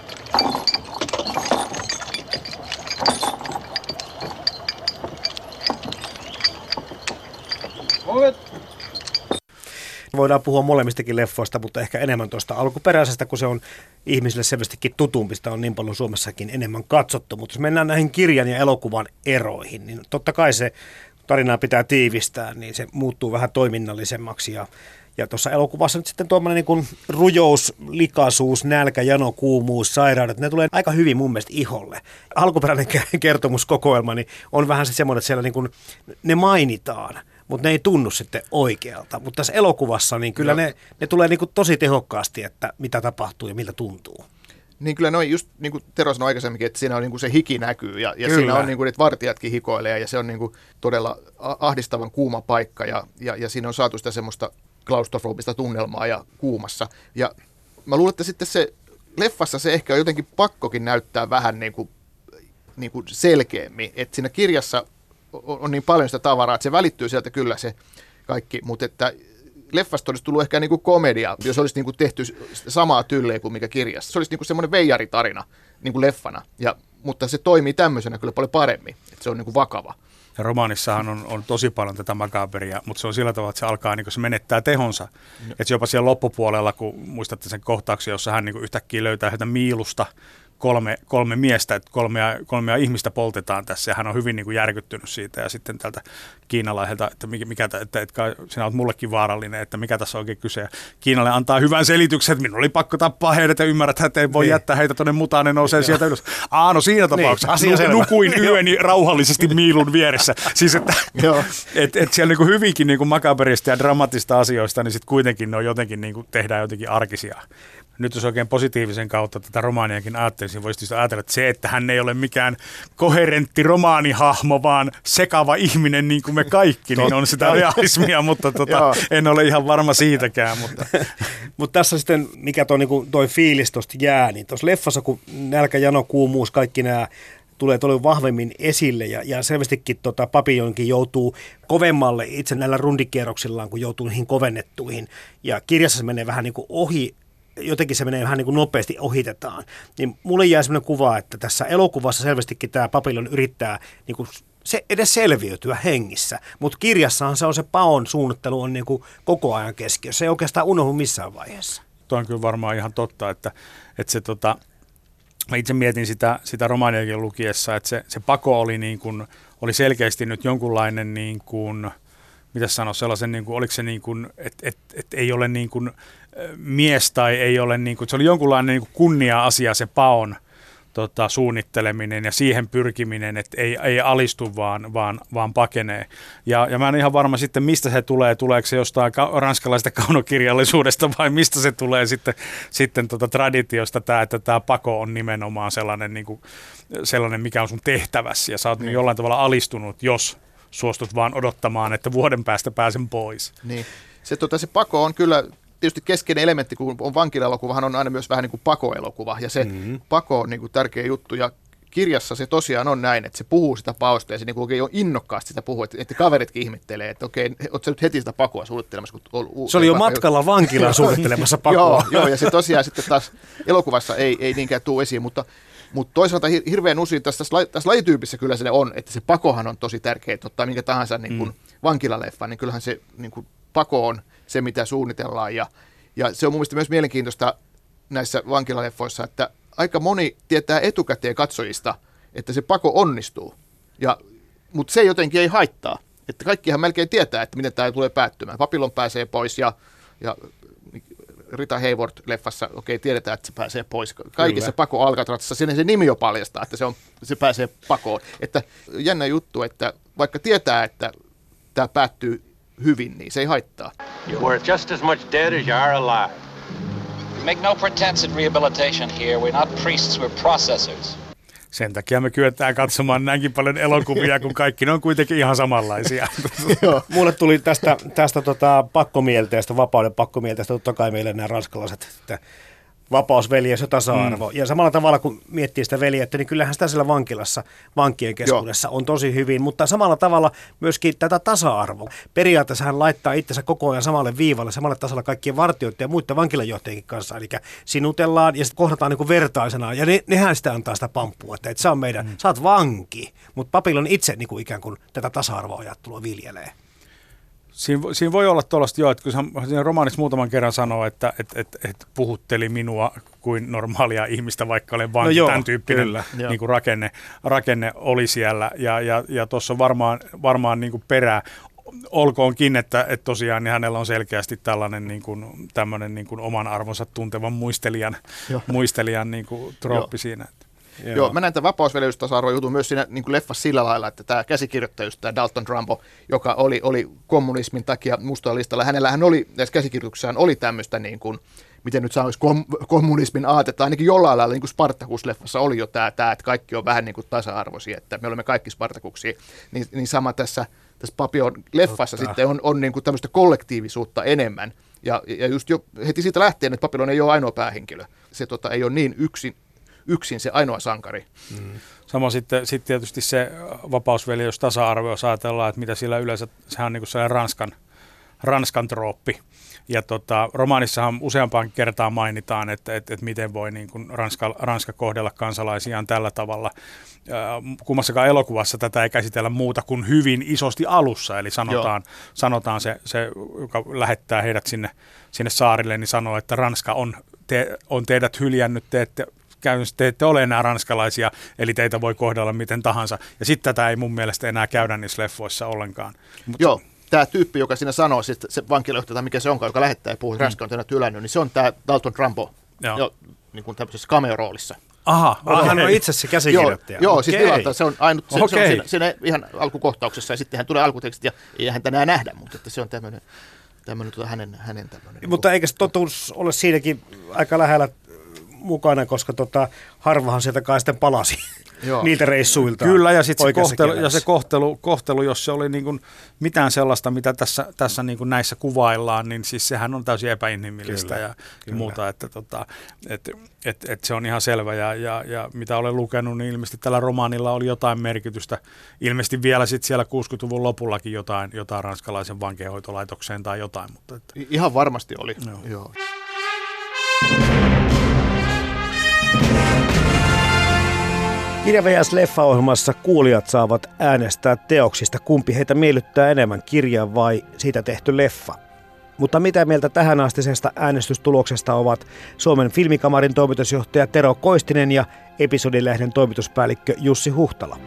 Voidaan puhua molemmistakin leffoista, mutta ehkä enemmän tuosta alkuperäisestä, kun se on ihmisille selvästikin tutumpi. Sitä on niin paljon Suomessakin enemmän katsottu. Mutta jos mennään näihin kirjan ja elokuvan eroihin, niin totta kai se tarinaa pitää tiivistää, niin se muuttuu vähän toiminnallisemmaksi ja ja tuossa elokuvassa nyt sitten tuommoinen niin kuin rujous, likaisuus, nälkä, jano, kuumuus, sairaudet, ne tulee aika hyvin mun mielestä iholle. Alkuperäinen kertomuskokoelma niin on vähän se semmoinen, että siellä niin kuin, ne mainitaan, mutta ne ei tunnu sitten oikealta. Mutta tässä elokuvassa niin kyllä ne, ne tulee niin kuin tosi tehokkaasti, että mitä tapahtuu ja miltä tuntuu. Niin kyllä noin, just niin kuin Tero sanoi aikaisemminkin, että siinä on niin kuin se hiki näkyy ja, ja siinä on niin kuin, että vartijatkin hikoilee ja se on niin kuin todella ahdistavan kuuma paikka ja, ja, ja siinä on saatu sitä semmoista klaustrofobista tunnelmaa ja kuumassa. Ja mä luulen, että sitten se leffassa se ehkä on jotenkin pakkokin näyttää vähän niin kuin, niin kuin selkeämmin. Että siinä kirjassa on, on niin paljon sitä tavaraa, että se välittyy sieltä kyllä se kaikki, mutta että leffasta olisi tullut ehkä niin kuin komedia, jos olisi niin kuin tehty samaa tylleä kuin mikä kirjassa. Se olisi niin kuin semmoinen veijaritarina niin kuin leffana, ja, mutta se toimii tämmöisenä kyllä paljon paremmin, että se on niin kuin vakava. Ja romaanissahan on, on tosi paljon tätä makaberia, mutta se on sillä tavalla, että se alkaa, niin se menettää tehonsa. No. Että jopa siellä loppupuolella, kun muistatte sen kohtauksen, jossa hän niin yhtäkkiä löytää yhtä miilusta kolme, kolme miestä, että kolmea, kolmea ihmistä poltetaan tässä ja hän on hyvin niin kuin järkyttynyt siitä ja sitten tältä kiinalaiselta, että, mikä, mikä että, että sinä olet mullekin vaarallinen, että mikä tässä on oikein kyse. Kiinalle antaa hyvän selityksen, että minun oli pakko tappaa heidät ja ymmärrät, että ei voi niin. jättää heitä tuonne mutaan, ne nousee sieltä ylös. Aa, no siinä niin, tapauksessa niin, nukuin yöni rauhallisesti miilun vieressä. Siis että et, et siellä niin kuin hyvinkin niin kuin makaberista ja dramatista asioista, niin sitten kuitenkin ne on jotenkin niin kuin tehdään jotenkin arkisia nyt jos oikein positiivisen kautta tätä romaaniakin ajattelisin, voisi ajatella, että se, että hän ei ole mikään koherentti romaanihahmo, vaan sekava ihminen niin kuin me kaikki, niin on sitä realismia, mutta tota, en ole ihan varma siitäkään. Mutta Mut tässä sitten, mikä toi, niin toi fiilis tuosta jää, niin tuossa leffassa, kun nälkä, jano, kuumuus, kaikki nämä tulee todella vahvemmin esille ja, ja selvästikin tota, Papillonkin joutuu kovemmalle itse näillä rundikierroksillaan, kun joutuu niihin kovennettuihin. Ja kirjassa se menee vähän niin kuin ohi jotenkin se menee vähän niin kuin nopeasti ohitetaan. Niin mulle jää sellainen kuva, että tässä elokuvassa selvästikin tämä Papillon yrittää niin kuin se edes selviytyä hengissä, mutta kirjassahan se on se paon suunnittelu on niin kuin koko ajan keskiössä. Se ei oikeastaan unohdu missään vaiheessa. Tuo on kyllä varmaan ihan totta, että, että se tota, mä itse mietin sitä, sitä romaaniakin lukiessa, että se, se pako oli, niin kuin, oli selkeästi nyt jonkunlainen niin kuin, mitä sanoa, sellaisen, niin kuin, oliko se niin kuin, että et, et ei ole niin kuin, mies tai ei ole, niin kuin, se oli jonkunlainen niin kunnia-asia se paon tota, suunnitteleminen ja siihen pyrkiminen, että ei, ei alistu vaan, vaan, vaan pakenee. Ja, ja mä en ihan varma sitten, mistä se tulee, tuleeko se jostain ka- ranskalaisesta kaunokirjallisuudesta vai mistä se tulee sitten, sitten tota traditiosta tämä, että tämä pako on nimenomaan sellainen, niin kuin, sellainen, mikä on sun tehtävässä ja sä oot niin. jollain tavalla alistunut, jos suostut vaan odottamaan, että vuoden päästä pääsen pois. Niin. Se, tota, se pako on kyllä tietysti keskeinen elementti, kun on vankila-elokuvahan on aina myös vähän niin kuin pakoelokuva, ja se mm-hmm. pako on niin kuin tärkeä juttu, ja kirjassa se tosiaan on näin, että se puhuu sitä paosta ja se niin oikein on innokkaasti sitä puhuu, että, että kaveritkin ihmettelee, että okei, ootko nyt heti sitä pakoa suunnittelemassa? Kun on, se oli jo matkalla vankilaan suunnittelemassa pakoa. joo, joo, ja se tosiaan sitten taas elokuvassa ei, ei niinkään tule esiin, mutta, mutta toisaalta hirveän usein tässä, tässä lajityypissä kyllä se on, että se pakohan on tosi tärkeä, että ottaa minkä tahansa niin kuin mm. vankilaleffa, niin kyllähän se niin kuin, pako on se, mitä suunnitellaan. Ja, ja se on mun mielestä myös mielenkiintoista näissä vankilaleffoissa, että aika moni tietää etukäteen katsojista, että se pako onnistuu. Ja, mutta se jotenkin ei haittaa. Että kaikkihan melkein tietää, että miten tämä tulee päättymään. Papillon pääsee pois ja, ja Rita Hayward-leffassa, okei, okay, tiedetään, että se pääsee pois. Kaikissa Kyllä. pako Alcatrazissa, sinne se nimi jo paljastaa, että se, on, se pääsee pakoon. Että jännä juttu, että vaikka tietää, että tämä päättyy hyvin, niin se ei haittaa. You were just as much dead as you are alive. Make no pretense at rehabilitation here. We're not priests, we're processors. Sen takia me kyetään katsomaan näinkin paljon elokuvia, kun kaikki ne on kuitenkin ihan samanlaisia. Joo. Mulle tuli tästä, tästä tota pakkomielteestä, vapauden pakkomielteestä, totta kai meille nämä ranskalaiset, että vapaus, veljeys ja tasa-arvo. Mm. Ja samalla tavalla kun miettii sitä veljettä, niin kyllähän sitä siellä vankilassa, vankien keskuudessa Joo. on tosi hyvin, mutta samalla tavalla myöskin tätä tasa-arvoa. Periaatteessa hän laittaa itsensä koko ajan samalle viivalle, samalle tasolle kaikkien vartijoiden ja muiden vankilajohtajienkin kanssa. Eli sinutellaan ja sitten kohdataan niin kuin vertaisena. Ja ne, nehän sitä antaa sitä pamppua, että, että sä on meidän, mm. sä oot vanki, mutta Papillon itse niin kuin ikään kuin tätä tasa-arvoajattelua viljelee. Siinä, siinä voi olla tuollaista jo, että kun siinä romaanissa muutaman kerran sanoo, että et, et, et puhutteli minua kuin normaalia ihmistä, vaikka olen vain no joo, tämän tyyppinen kyllä, niin kuin rakenne, rakenne oli siellä. Ja, ja, ja tuossa on varmaan, varmaan niin kuin perää olkoonkin, että, että tosiaan niin hänellä on selkeästi tällainen niin kuin, tämmöinen niin kuin oman arvonsa tuntevan muistelijan, muistelijan niin kuin, trooppi Joo. siinä. Joo. Joo, mä näen tämän vapausveljeystasa jutun myös siinä niin kuin leffassa sillä lailla, että tämä käsikirjoittaja, tämä Dalton Trumbo, joka oli, oli kommunismin takia mustalla listalla, hänellähän oli, näissä käsikirjoituksissaan oli tämmöistä niin kuin, miten nyt sanoisi, kom, kommunismin aatetta, ainakin jollain lailla, niin kuin Spartakus-leffassa oli jo tämä, tämä, että kaikki on vähän niin kuin tasa-arvoisia, että me olemme kaikki Spartakuksia, niin, niin sama tässä, tässä Papion leffassa Totta. sitten on, on niin kuin tämmöistä kollektiivisuutta enemmän, ja, ja just jo heti siitä lähtien, että Papillon ei ole ainoa päähenkilö. Se tota, ei ole niin yksin, yksin se ainoa sankari. Mm. Sama sitten, sitten tietysti se vapausveljeys, tasa-arvo, jos ajatellaan, että mitä sillä yleensä, sehän on niin kuin sellainen Ranskan, Ranskan trooppi. Ja tota, romaanissahan useampaan kertaan mainitaan, että, että, että miten voi niin kuin Ranska, Ranska kohdella kansalaisiaan tällä tavalla. Kummassakaan elokuvassa tätä ei käsitellä muuta kuin hyvin isosti alussa, eli sanotaan, sanotaan se, se, joka lähettää heidät sinne, sinne saarille, niin sanoo, että Ranska on, te, on teidät hyljännyt, te ette käytännössä te ette ole enää ranskalaisia, eli teitä voi kohdella miten tahansa. Ja sitten tätä ei mun mielestä enää käydä niissä leffoissa ollenkaan. Mut, Joo, tämä tyyppi, joka siinä sanoo, siis se vankilajohtaja tai mikä se onkaan, joka lähettää ja puhuu, että Ranska on ylännyt, niin se on tämä Dalton Trumbo, Joo. Jo, niin kuin tämmöisessä cameo-roolissa. Aha, okay. hän on itse se käsikirjoittaja. Joo, joo siis tilata, se on ainut, se, okay. se on siinä, siinä, ihan alkukohtauksessa ja sitten hän tulee alkutekstit ja ei hän tänään nähdä, mutta että se on tämmöinen tämmöinen tuota hänen, hänen tämmöinen. Mutta eikö se totuus ole siinäkin aika lähellä mukana, koska tota, harvahan sieltä kai sitten palasi Joo. niiltä reissuilta. Kyllä, ja sitten se, kohtelu, ja se kohtelu, kohtelu, jos se oli niin kuin mitään sellaista, mitä tässä, tässä niin kuin näissä kuvaillaan, niin siis sehän on täysin epäinhimillistä kyllä, ja kyllä. muuta, että tota, et, et, et se on ihan selvä. Ja, ja, ja mitä olen lukenut, niin ilmeisesti tällä romaanilla oli jotain merkitystä. Ilmeisesti vielä sitten siellä 60-luvun lopullakin jotain, jotain ranskalaisen vankeenhoitolaitokseen tai jotain. Mutta että. Ihan varmasti oli. Joo. Joo. Kirja VS Leffa-ohjelmassa kuulijat saavat äänestää teoksista, kumpi heitä miellyttää enemmän, kirja vai siitä tehty leffa. Mutta mitä mieltä tähän astisesta äänestystuloksesta ovat Suomen filmikamarin toimitusjohtaja Tero Koistinen ja episodilehden toimituspäällikkö Jussi Huhtala?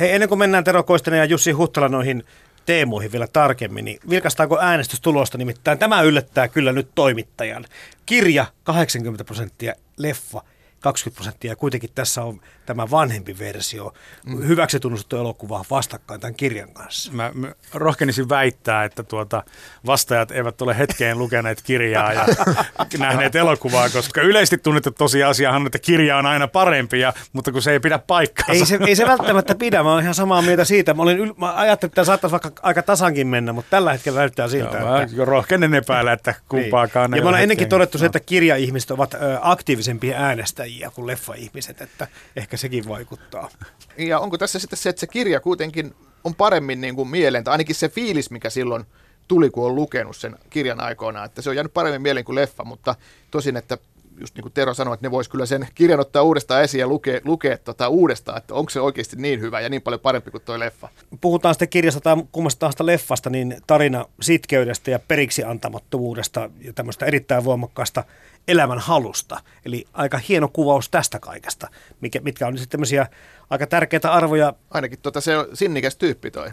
Hei, ennen kuin mennään Tero Koistinen ja Jussi Huhtala noihin teemoihin vielä tarkemmin, niin vilkastaako äänestystulosta? Nimittäin tämä yllättää kyllä nyt toimittajan. Kirja 80 prosenttia, leffa 20 prosenttia. Ja kuitenkin tässä on tämä vanhempi versio, mm. hyväksi tunnustettu elokuva vastakkain tämän kirjan kanssa. Mä, mä rohkenisin väittää, että tuota, vastaajat eivät ole hetkeen lukeneet kirjaa ja nähneet elokuvaa, koska yleisesti tunnettu tosiasiahan on, että kirja on aina parempi, ja, mutta kun se ei pidä paikkaa. Ei se, ei se välttämättä pidä, mä olen ihan samaa mieltä siitä. Mä, olin, mä ajattelin, että tämä saattaisi vaikka aika tasankin mennä, mutta tällä hetkellä näyttää siltä. Joo, että... Mä rohkenen epäillä, että kumpaakaan niin. Ja mä olen ennenkin todettu se, että kirjaihmiset ovat aktiivisempia äänestäjiä kuin leffa-ihmiset, että ehkä sekin vaikuttaa. Ja onko tässä sitten se, että se kirja kuitenkin on paremmin niin kuin mieleen, tai ainakin se fiilis, mikä silloin tuli, kun on lukenut sen kirjan aikoina, että se on jäänyt paremmin mieleen kuin leffa, mutta tosin, että just niin kuin Tero sanoi, että ne vois kyllä sen kirjan ottaa uudestaan esiin ja lukea, lukea tota uudestaan, että onko se oikeasti niin hyvä ja niin paljon parempi kuin tuo leffa. Puhutaan sitten kirjasta tai kummasta tahansa leffasta, niin tarina sitkeydestä ja periksi antamattomuudesta ja tämmöistä erittäin voimakkaasta elämän halusta. Eli aika hieno kuvaus tästä kaikesta, mikä, mitkä on sitten tämmöisiä aika tärkeitä arvoja. Ainakin tota, se on sinnikäs tyyppi toi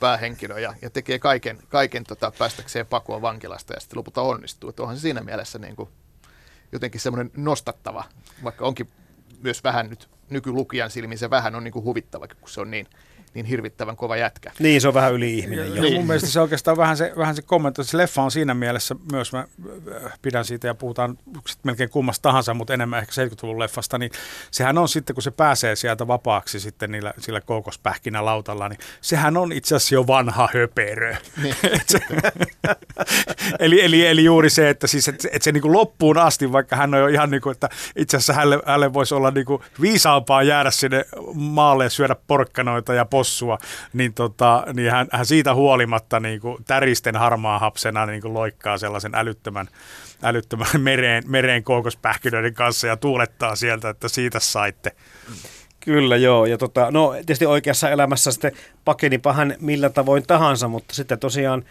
päähenkilö ja, ja tekee kaiken, kaiken tota, päästäkseen pakoon vankilasta ja sitten lopulta onnistuu. Että onhan se siinä mielessä niin kuin, jotenkin semmoinen nostattava, vaikka onkin myös vähän nyt nykylukijan silmiin se vähän on niin kuin huvittava, kun se on niin, niin hirvittävän kova jätkä. Niin, se on vähän yli ihminen. Ja, jo. ja mun mielestä se oikeastaan vähän se, vähän se kommentti, että se leffa on siinä mielessä myös, mä äh, pidän siitä ja puhutaan sit melkein kummasta tahansa, mutta enemmän ehkä 70-luvun leffasta, niin sehän on sitten, kun se pääsee sieltä vapaaksi sitten niillä, sillä koukospähkinä lautalla, niin sehän on itse asiassa jo vanha höperö. Et se, eli, eli, eli juuri se, että, siis, että, että se niin kuin loppuun asti, vaikka hän on jo ihan niin kuin, että itse asiassa hänelle, hänelle voisi olla niin kuin viisaampaa jäädä sinne maalle ja syödä porkkanoita ja possua, niin, tota, niin hän, hän siitä huolimatta niin kuin täristen harmaa hapsena niin kuin loikkaa sellaisen älyttömän, älyttömän mereen, mereen kookospähkinöiden kanssa ja tuulettaa sieltä, että siitä saitte. Kyllä joo, ja tota, no tietysti oikeassa elämässä sitten pakenipa hän millä tavoin tahansa, mutta sitten tosiaan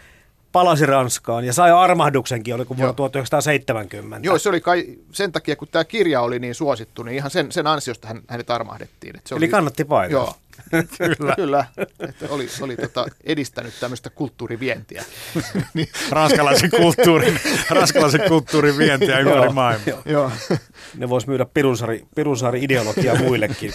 palasi Ranskaan ja sai armahduksenkin, oliko vuonna Joo. 1970. Joo, se oli kai sen takia, kun tämä kirja oli niin suosittu, niin ihan sen, sen ansiosta hän, hänet armahdettiin. Et se Eli oli, kannatti painaa. Joo, kyllä. kyllä. Että oli oli tota, edistänyt tämmöistä kulttuurivientiä. niin, Ranskalaisen kulttuurin, ranskalaisen kulttuurin vientiä ympäri Joo. maailmaa. joo. Ne vois myydä Pirunsaari, Pirunsaari ideologiaa muillekin.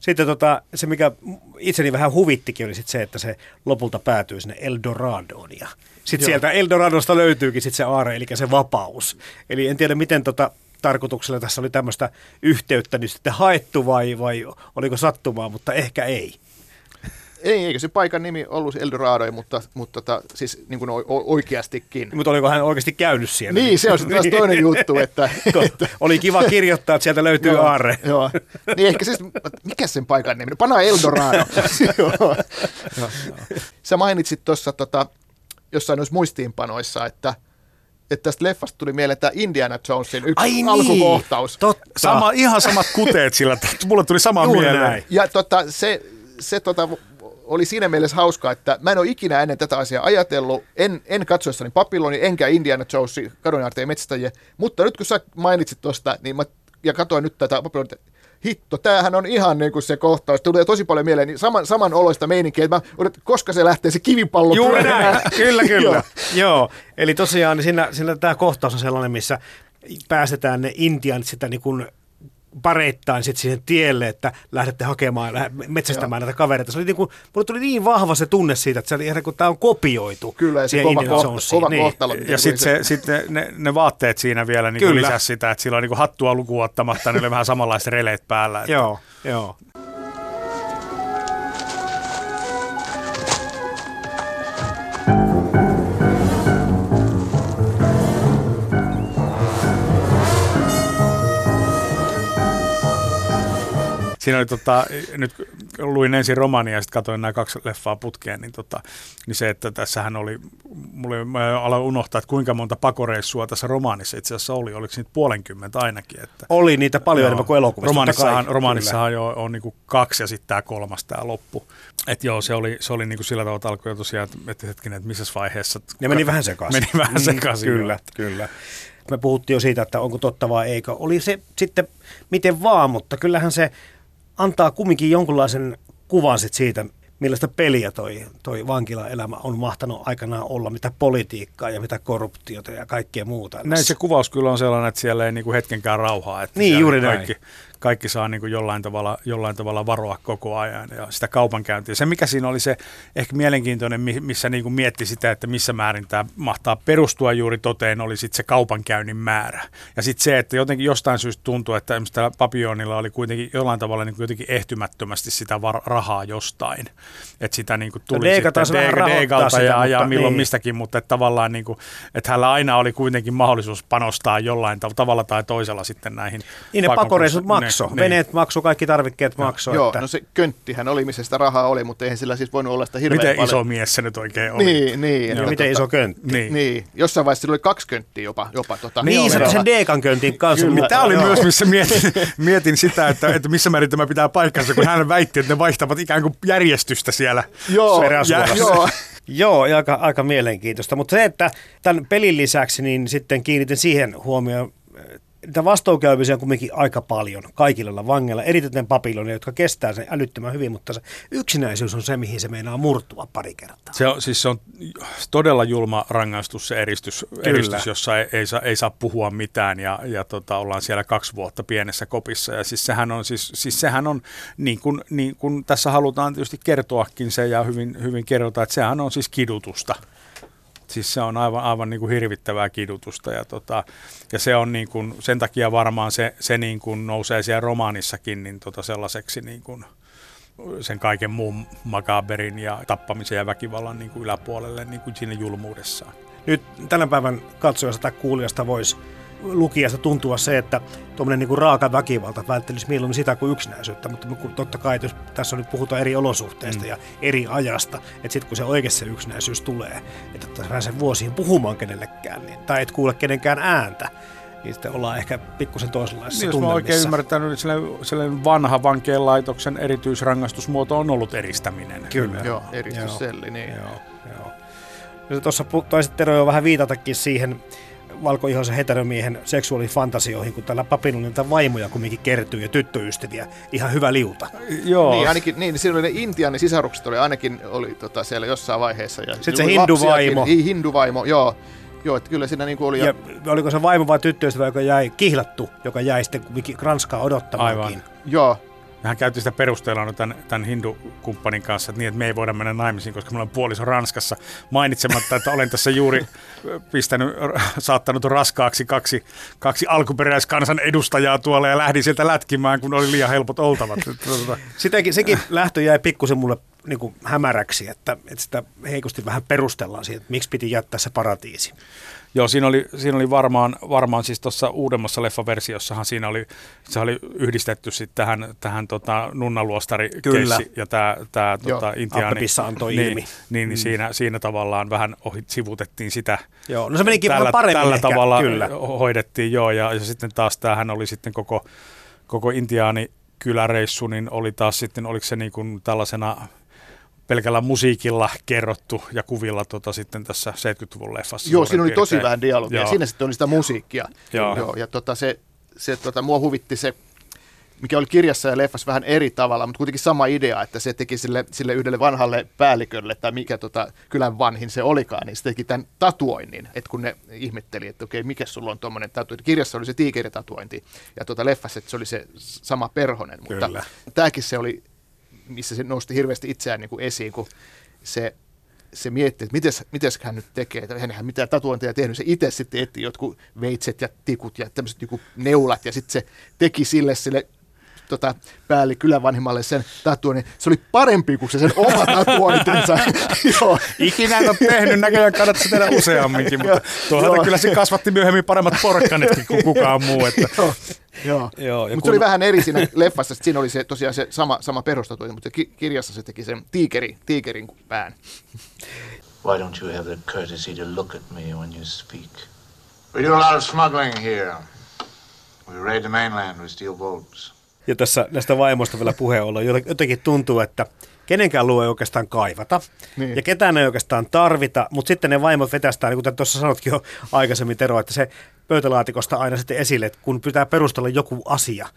Sitten tota, se, mikä itseni vähän huvittikin, oli sit se, että se lopulta päätyy sinne Eldoradoon. Ja sitten sieltä Eldoradosta löytyykin sit se aare, eli se vapaus. Eli en tiedä, miten tota, tarkoituksella tässä oli tämmöistä yhteyttä nyt sitten haettu vai, vai oliko sattumaa, mutta ehkä ei. Ei, eikö se paikan nimi ollut Eldorado, mutta, mutta tota, siis niin kuin oikeastikin. Mutta oliko hän oikeasti käynyt siellä? Niin, se on sitten taas toinen juttu, että, että Oli kiva kirjoittaa, että sieltä löytyy Joo, aarre. Joo. Niin ehkä siis, mikä sen paikan nimi? Pana Eldorado. Joo. Sä mainitsit tuossa tota, jossain noissa muistiinpanoissa, että, että tästä leffasta tuli mieleen tämä Indiana Jonesin yksi Ai niin, alkukohtaus. totta. Sama, ihan samat kuteet sillä. Mulle tuli sama Juuri mieleen. näin. Ja tota, se, se tota, oli siinä mielessä hauskaa, että mä en ole ikinä ennen tätä asiaa ajatellut, en, en katsoessani Papilloni, enkä Indiana Jonesi, kadonjaarteen metsästäjiä, mutta nyt kun sä mainitsit tuosta, niin mä, ja katsoin nyt tätä Papillonia, hitto, tämähän on ihan niin kuin se kohtaus, tulee tosi paljon mieleen, niin saman, saman oloista meininkiä, että mä odotan, koska se lähtee se kivipallo Juuri näin, kyllä, kyllä. Joo. Joo. Eli tosiaan niin siinä, siinä tämä kohtaus on sellainen, missä päästetään ne intianit sitä niin kuin pareittain sit siihen tielle, että lähdette hakemaan, metsästämään näitä kavereita. Se oli niin kuin, mulle tuli niin vahva se tunne siitä, että se oli ihan kuin tämä on kopioitu. Kyllä, ja se kova, kohta, Jonesiin. kova niin. kohtalo. Ja sitten se, sit ne, ne, ne, vaatteet siinä vielä niin Kyllä. lisäsi sitä, että sillä on niin hattua lukuun ottamatta, niin oli vähän samanlaiset releet päällä. Että Joo, joo. Siinä oli tota, nyt luin ensin romania ja sitten katsoin nämä kaksi leffaa putkeen, niin, tota, niin se, että tässähän oli, mulle mä aloin unohtaa, että kuinka monta pakoreissua tässä romaanissa itse asiassa oli, oliko niitä puolenkymmentä ainakin. Että, Oli niitä paljon Joo. enemmän kuin elokuvissa. Romaanissahan, kai. romaanissahan jo on niinku kaksi ja sitten tämä kolmas, tämä loppu. Että joo, se oli, se oli niinku sillä tavalla, että alkoi jo tosiaan, että- hetkinen, että missä vaiheessa. Ne meni vähän sekaisin. Meni vähän sekaisin. Kyllä, joo. kyllä. Me puhuttiin jo siitä, että onko totta vai eikö. Oli se sitten miten vaan, mutta kyllähän se antaa kumminkin jonkunlaisen kuvan sit siitä, millaista peliä toi, toi vankilaelämä on mahtanut aikanaan olla, mitä politiikkaa ja mitä korruptiota ja kaikkea muuta. Näin se kuvaus kyllä on sellainen, että siellä ei niinku hetkenkään rauhaa. Että Niin, juuri kaikki, kaikki saa niinku jollain, tavalla, jollain tavalla varoa koko ajan ja sitä kaupankäyntiä. Se mikä siinä oli se ehkä mielenkiintoinen, mi- missä niinku mietti sitä, että missä määrin tämä mahtaa perustua juuri toteen, oli sitten se kaupankäynnin määrä. Ja sitten se, että jotenkin jostain syystä tuntuu, että esimerkiksi tällä Papionilla oli kuitenkin jollain tavalla niinku jotenkin ehtymättömästi sitä var- rahaa jostain. Että sitä niinku tuli Deega taas sitten Deegalta sitä, ja, ja milloin niin. mistäkin, mutta että tavallaan niin kuin, että hänellä aina oli kuitenkin mahdollisuus panostaa jollain tav- tavalla tai toisella sitten näihin. Niin ne makso, Ne- veneet makso, kaikki tarvikkeet makso. Joo, että, no se könttihän oli, missä sitä rahaa oli, mutta eihän sillä siis voinut olla sitä hirveän Miten paljon. iso mies se nyt oikein oli? Niin, niin. ja että miten tota- iso köntti. Niin. Niin, jossain vaiheessa sillä oli kaksi könttiä jopa. jopa tota, Niin, se verolla. sen Deekan köntin kanssa. Kyllä. mutta- Tämä oli Joo. myös, missä mietin, mietin sitä, että, että missä määrin tämä pitää paikkansa, kun hän väitti, että ne vaihtavat ikään kuin järjestystä siellä. Joo, joo. Joo, ja aika, aika mielenkiintoista. Mutta se, että tämän pelin lisäksi niin sitten kiinnitin siihen huomioon, niitä vastoinkäymisiä on kuitenkin aika paljon kaikilla vangeilla, eritoten papilonia, jotka kestää sen älyttömän hyvin, mutta se yksinäisyys on se, mihin se meinaa murtua pari kertaa. Se on, siis se on todella julma rangaistus se eristys, eristys jossa ei, ei, saa, ei saa puhua mitään ja, ja tota, ollaan siellä kaksi vuotta pienessä kopissa. Ja siis sehän on, siis, siis sehän on niin, kuin, niin kuin tässä halutaan tietysti kertoakin se ja hyvin, hyvin kerrotaan, että sehän on siis kidutusta. Siis se on aivan, aivan niin kuin hirvittävää kidutusta ja, tota, ja se on niin kuin, sen takia varmaan se, se niin kuin nousee siellä romaanissakin niin tota sellaiseksi niin kuin, sen kaiken muun makaberin ja tappamisen ja väkivallan niin kuin yläpuolelle niin kuin siinä julmuudessaan. Nyt tänä päivän katsojasta tai kuulijasta voisi lukijasta tuntua se, että tuommoinen niin raaka väkivalta välttelisi mieluummin sitä kuin yksinäisyyttä, mutta totta kai, jos tässä nyt puhutaan eri olosuhteista mm. ja eri ajasta, että sitten kun se oikeassa yksinäisyys tulee, että pääsee vuosiin puhumaan kenellekään, niin, tai et kuule kenenkään ääntä, niin sitten ollaan ehkä pikkusen toisenlaisessa niin, Jos mä oikein ymmärtänyt, niin sellainen, sellainen vanha vankeenlaitoksen erityisrangaistusmuoto on ollut eristäminen. Kyllä. Joo, eristysselli, niin. Joo, joo. Tuossa taisit Tero jo vähän viitatakin siihen, valkoihoisen heteromiehen seksuaalifantasioihin, kun täällä papinunilta vaimoja kumminkin kertyy ja tyttöystäviä. Ihan hyvä liuta. Joo. Niin, ainakin, niin siinä oli ne Intian sisarukset oli ainakin oli tota, siellä jossain vaiheessa. Ja Sitten se hinduvaimo. Niin, hinduvaimo, joo. Joo, että kyllä siinä niin oli... Ja... ja... oliko se vaimo vai tyttöystävä, joka jäi kihlattu, joka jäi sitten Ranskaa odottamaankin. Aivan. Joo, Mehän käytiin sitä perusteella tämän, tämän hindukumppanin kanssa, että niin, että me ei voida mennä naimisiin, koska meillä on puoliso Ranskassa. Mainitsematta, että olen tässä juuri pistänyt, saattanut raskaaksi kaksi, kaksi alkuperäiskansan edustajaa tuolla ja lähdin sieltä lätkimään, kun oli liian helpot oltavat. Tuota. Sitäkin, sekin lähtö jäi pikkusen mulle niin kuin hämäräksi, että, että sitä heikosti vähän perustellaan siitä, että miksi piti jättää se paratiisi. Joo, siinä oli, siinä oli varmaan, varmaan siis tuossa uudemmassa leffaversiossahan siinä oli, se oli yhdistetty sitten tähän, tähän tota, nunnaluostari ja tämä tää, tota, intiaani. antoi niin, ilmi. Niin, niin mm. siinä, siinä tavallaan vähän ohi, sivutettiin sitä. Joo, no se menikin tällä, paremmin Tällä ehkä, tavalla kyllä. hoidettiin, joo, ja, ja sitten taas tämähän oli sitten koko, koko intiaani kyläreissu, niin oli taas sitten, oliko se niin kuin tällaisena pelkällä musiikilla kerrottu ja kuvilla tota, sitten tässä 70-luvun leffassa. Joo, siinä oli tosi vähän dialogia. Joo. Siinä sitten oli sitä musiikkia. Joo. Joo ja tota, se, se tota, mua huvitti se, mikä oli kirjassa ja leffassa vähän eri tavalla, mutta kuitenkin sama idea, että se teki sille, sille yhdelle vanhalle päällikölle, tai mikä tota, kylän vanhin se olikaan, niin se teki tämän tatuoinnin, että kun ne ihmetteli, että okei, mikä sulla on tuommoinen tatuointi. Kirjassa oli se tiikeritatuointi, ja tuota leffassa että se oli se sama perhonen, mutta Kyllä. tämäkin se oli missä se nosti hirveästi itseään niin kuin esiin, kun se, se mietti, että mites hän nyt tekee, että hän mitään tatuointia tehnyt, se itse sitten etti jotkut veitset ja tikut ja tämmöiset niin neulat, ja sitten se teki sille sille tota, päälle kylän vanhimmalle sen tatuoinnin. Se oli parempi kuin se sen oma tatuointinsa. Ikinä en ole tehnyt, näköjään kannattaa tehdä useamminkin, mutta tuohon kyllä se kasvatti myöhemmin paremmat porkkanetkin kuin kukaan muu. Että. Joo. Joo. Joo mutta kun... se oli vähän eri siinä leffassa, että siinä oli se, tosiaan se sama, sama perustatuointi, mutta ki- kirjassa se teki sen tiikeri, tiikerin pään. Why don't you have the courtesy to look at me when you speak? We do a lot of smuggling here. We raid the mainland with steel boats. Ja tässä näistä vaimoista vielä puheen olla. Jotenkin tuntuu, että kenenkään luo ei oikeastaan kaivata niin. ja ketään ei oikeastaan tarvita, mutta sitten ne vaimot vetästään, niin kuten tuossa sanotkin jo aikaisemmin Tero, että se pöytälaatikosta aina sitten esille, että kun pitää perustella joku asia,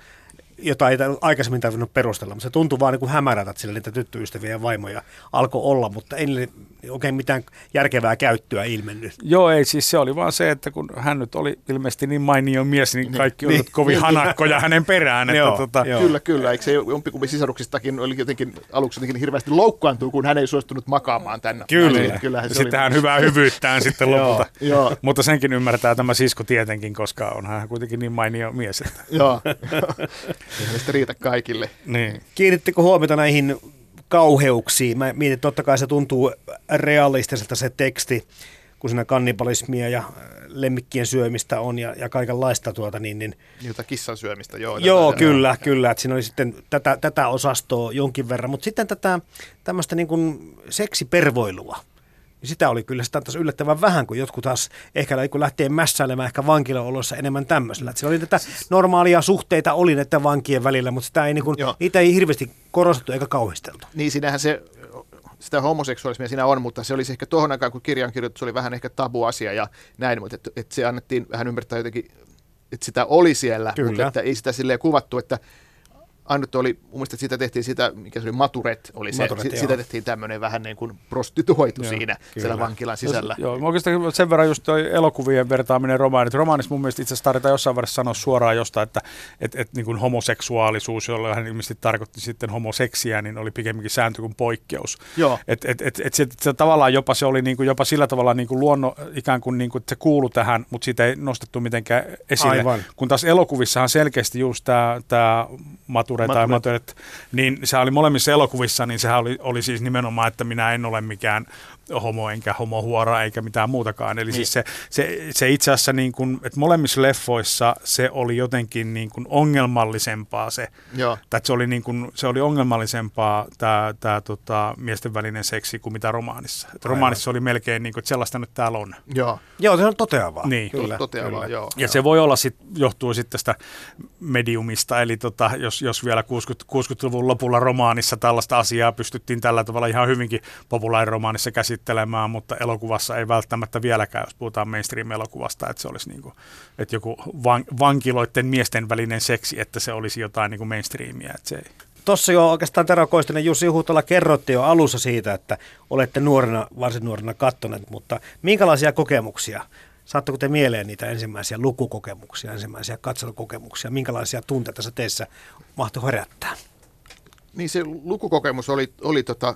jota ei aikaisemmin tarvinnut perustella, mutta se tuntui vaan niin kuin hämärältä, että sillä niitä tyttöystäviä ja vaimoja alkoi olla, mutta ei niille oikein mitään järkevää käyttöä ilmennyt. Joo, ei siis se oli vaan se, että kun hän nyt oli ilmeisesti niin mainio mies, niin, niin kaikki niin, olivat kovin niin, hanakkoja hänen perään. Että joo, tota... joo. Kyllä, kyllä. Eikö se jompikumpi sisaruksistakin oli jotenkin aluksi jotenkin hirveästi loukkaantuu, kun hän ei suostunut makaamaan tänne. Kyllä. Niin, kyllä se sitten oli... hän hyvää hyvyyttään sitten lopulta. joo. Mutta senkin ymmärtää tämä sisko tietenkin, koska on hän kuitenkin niin mainio mies. Että... joo. Ei sitä riitä kaikille. Niin. Kiinnittikö huomiota näihin kauheuksiin? Mä mietin, että totta kai se tuntuu realistiselta se teksti, kun siinä kannibalismia ja lemmikkien syömistä on ja, ja kaikenlaista tuota niin, niin Jota kissan syömistä, joo. Joo, tätä, kyllä, joo. kyllä. Että siinä oli sitten tätä, tätä osastoa jonkin verran, mutta sitten tätä tämmöistä niin kuin seksipervoilua niin sitä oli kyllä sitä taas yllättävän vähän, kun jotkut taas ehkä kun lähtee mässäilemään ehkä vankilaolossa enemmän tämmöisellä. Että oli tätä normaalia suhteita oli näiden vankien välillä, mutta sitä ei, niin kuin, niitä ei hirveästi korostettu eikä kauhisteltu. Niin siinähän se sitä homoseksuaalismia siinä on, mutta se olisi ehkä tuohon aikaan, kun kirjan kirjoitus oli vähän ehkä tabu asia ja näin, mutta että, että se annettiin vähän ymmärtää jotenkin että sitä oli siellä, Kyllä. mutta että ei sitä silleen kuvattu, että ainut oli, mun mielestä siitä tehtiin sitä, mikä se oli, Maturet oli se, Maturet, si- joo. sitä tehtiin tämmöinen vähän niin kuin prostituoitu Joo, siinä, kyllä. siellä vankilan sisällä. Joo, mä oikeastaan sen verran just toi elokuvien vertaaminen romaanit. Romaanissa mun mielestä itse asiassa tarvitaan jossain vaiheessa sanoa suoraan jostain, että et, et, niin kuin homoseksuaalisuus, jolla hän ilmeisesti tarkoitti sitten homoseksiä, niin oli pikemminkin sääntö kuin poikkeus. Joo. Et, et, et, et se, se, tavallaan jopa se oli niin kuin, jopa sillä tavalla niin kuin luonno, ikään kuin, niin kuin että se kuulu tähän, mutta siitä ei nostettu mitenkään esille. Aivan. Kun taas elokuvissahan selkeästi just tämä, tämä Mature tai. Maturet, niin se oli molemmissa elokuvissa, niin sehän oli, oli siis nimenomaan, että minä en ole mikään homo enkä homohuora eikä mitään muutakaan. Eli niin. siis se, se, se itse asiassa, niin kuin, että molemmissa leffoissa se oli jotenkin niin kuin ongelmallisempaa se, Joo. tai että se oli, niin kuin, se oli ongelmallisempaa tämä, tämä tota, miesten välinen seksi kuin mitä romaanissa. Et romaanissa oli melkein niin kuin, että sellaista nyt täällä on. Joo, Joo, se on toteavaa. Niin. Kyllä. toteavaa, joo. Ja se voi olla sit, johtuu sitten tästä mediumista, eli tota, jos, jos vielä 60, 60-luvun lopulla romaanissa tällaista asiaa pystyttiin tällä tavalla ihan hyvinkin populaariromaanissa käsittelemään, mutta elokuvassa ei välttämättä vieläkään, jos puhutaan mainstream-elokuvasta, että se olisi niin kuin, että joku van, vankiloiden miesten välinen seksi, että se olisi jotain niin kuin mainstreamia, että se ei. Tuossa jo oikeastaan Tero Koistinen Jussi Huhtola kerroitte jo alussa siitä, että olette nuorena, varsin nuorena kattoneet, mutta minkälaisia kokemuksia? Saatteko te mieleen niitä ensimmäisiä lukukokemuksia, ensimmäisiä katselukokemuksia? Minkälaisia tunteita se teissä mahtoi herättää? Niin se lukukokemus oli, oli tota,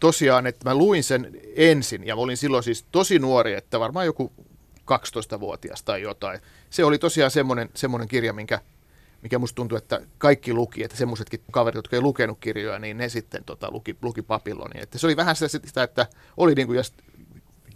tosiaan, että mä luin sen ensin ja mä olin silloin siis tosi nuori, että varmaan joku 12-vuotias tai jotain. Se oli tosiaan semmoinen, semmoinen kirja, minkä, mikä musta tuntui, että kaikki luki, että semmoisetkin kaverit, jotka ei lukenut kirjoja, niin ne sitten tota, luki, luki Babylonia. Että se oli vähän sitä, sitä että oli niin kuin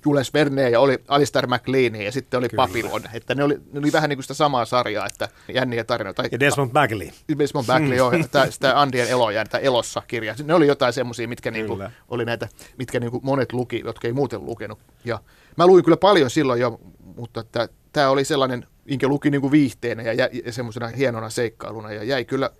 Jules Verne ja oli Alistair MacLean ja sitten oli Kyllä. Babylon. Että ne oli, ne oli vähän niin kuin sitä samaa sarjaa, että jänniä tarinoita. Ja Desmond Bagley. Desmond Bagley, joo, sitä, sitä Andien eloja, tämä Elossa kirja. Ne oli jotain semmoisia, mitkä niinku, Kyllä. oli näitä, mitkä niinku monet luki, jotka ei muuten lukenut. Ja mä luin kyllä paljon silloin jo, mutta tämä oli sellainen, minkä luki niinku viihteenä ja, ja semmoisena hienona seikkailuna ja jäi kyllä,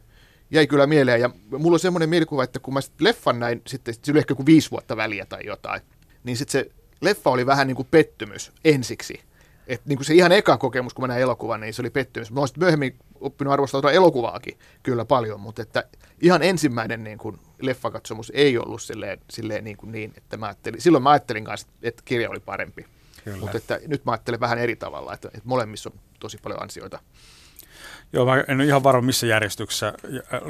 jäi kyllä mieleen. Ja mulla on semmoinen mielikuva, että kun mä sit leffan näin, sitten sillä ehkä joku viisi vuotta väliä tai jotain, niin sitten se leffa oli vähän niin kuin pettymys ensiksi. Et niin kuin se ihan eka kokemus, kun mä näin elokuvan, niin se oli pettymys. Mä sitten myöhemmin oppinut arvostamaan elokuvaakin kyllä paljon, mutta että ihan ensimmäinen niin kuin leffakatsomus ei ollut silleen, silleen niin, kuin niin, että mä ajattelin, silloin mä ajattelin kanssa, että kirja oli parempi. Mutta että nyt mä ajattelen vähän eri tavalla, että, että molemmissa on tosi paljon ansioita. Joo, mä en ole ihan varma missä järjestyksessä,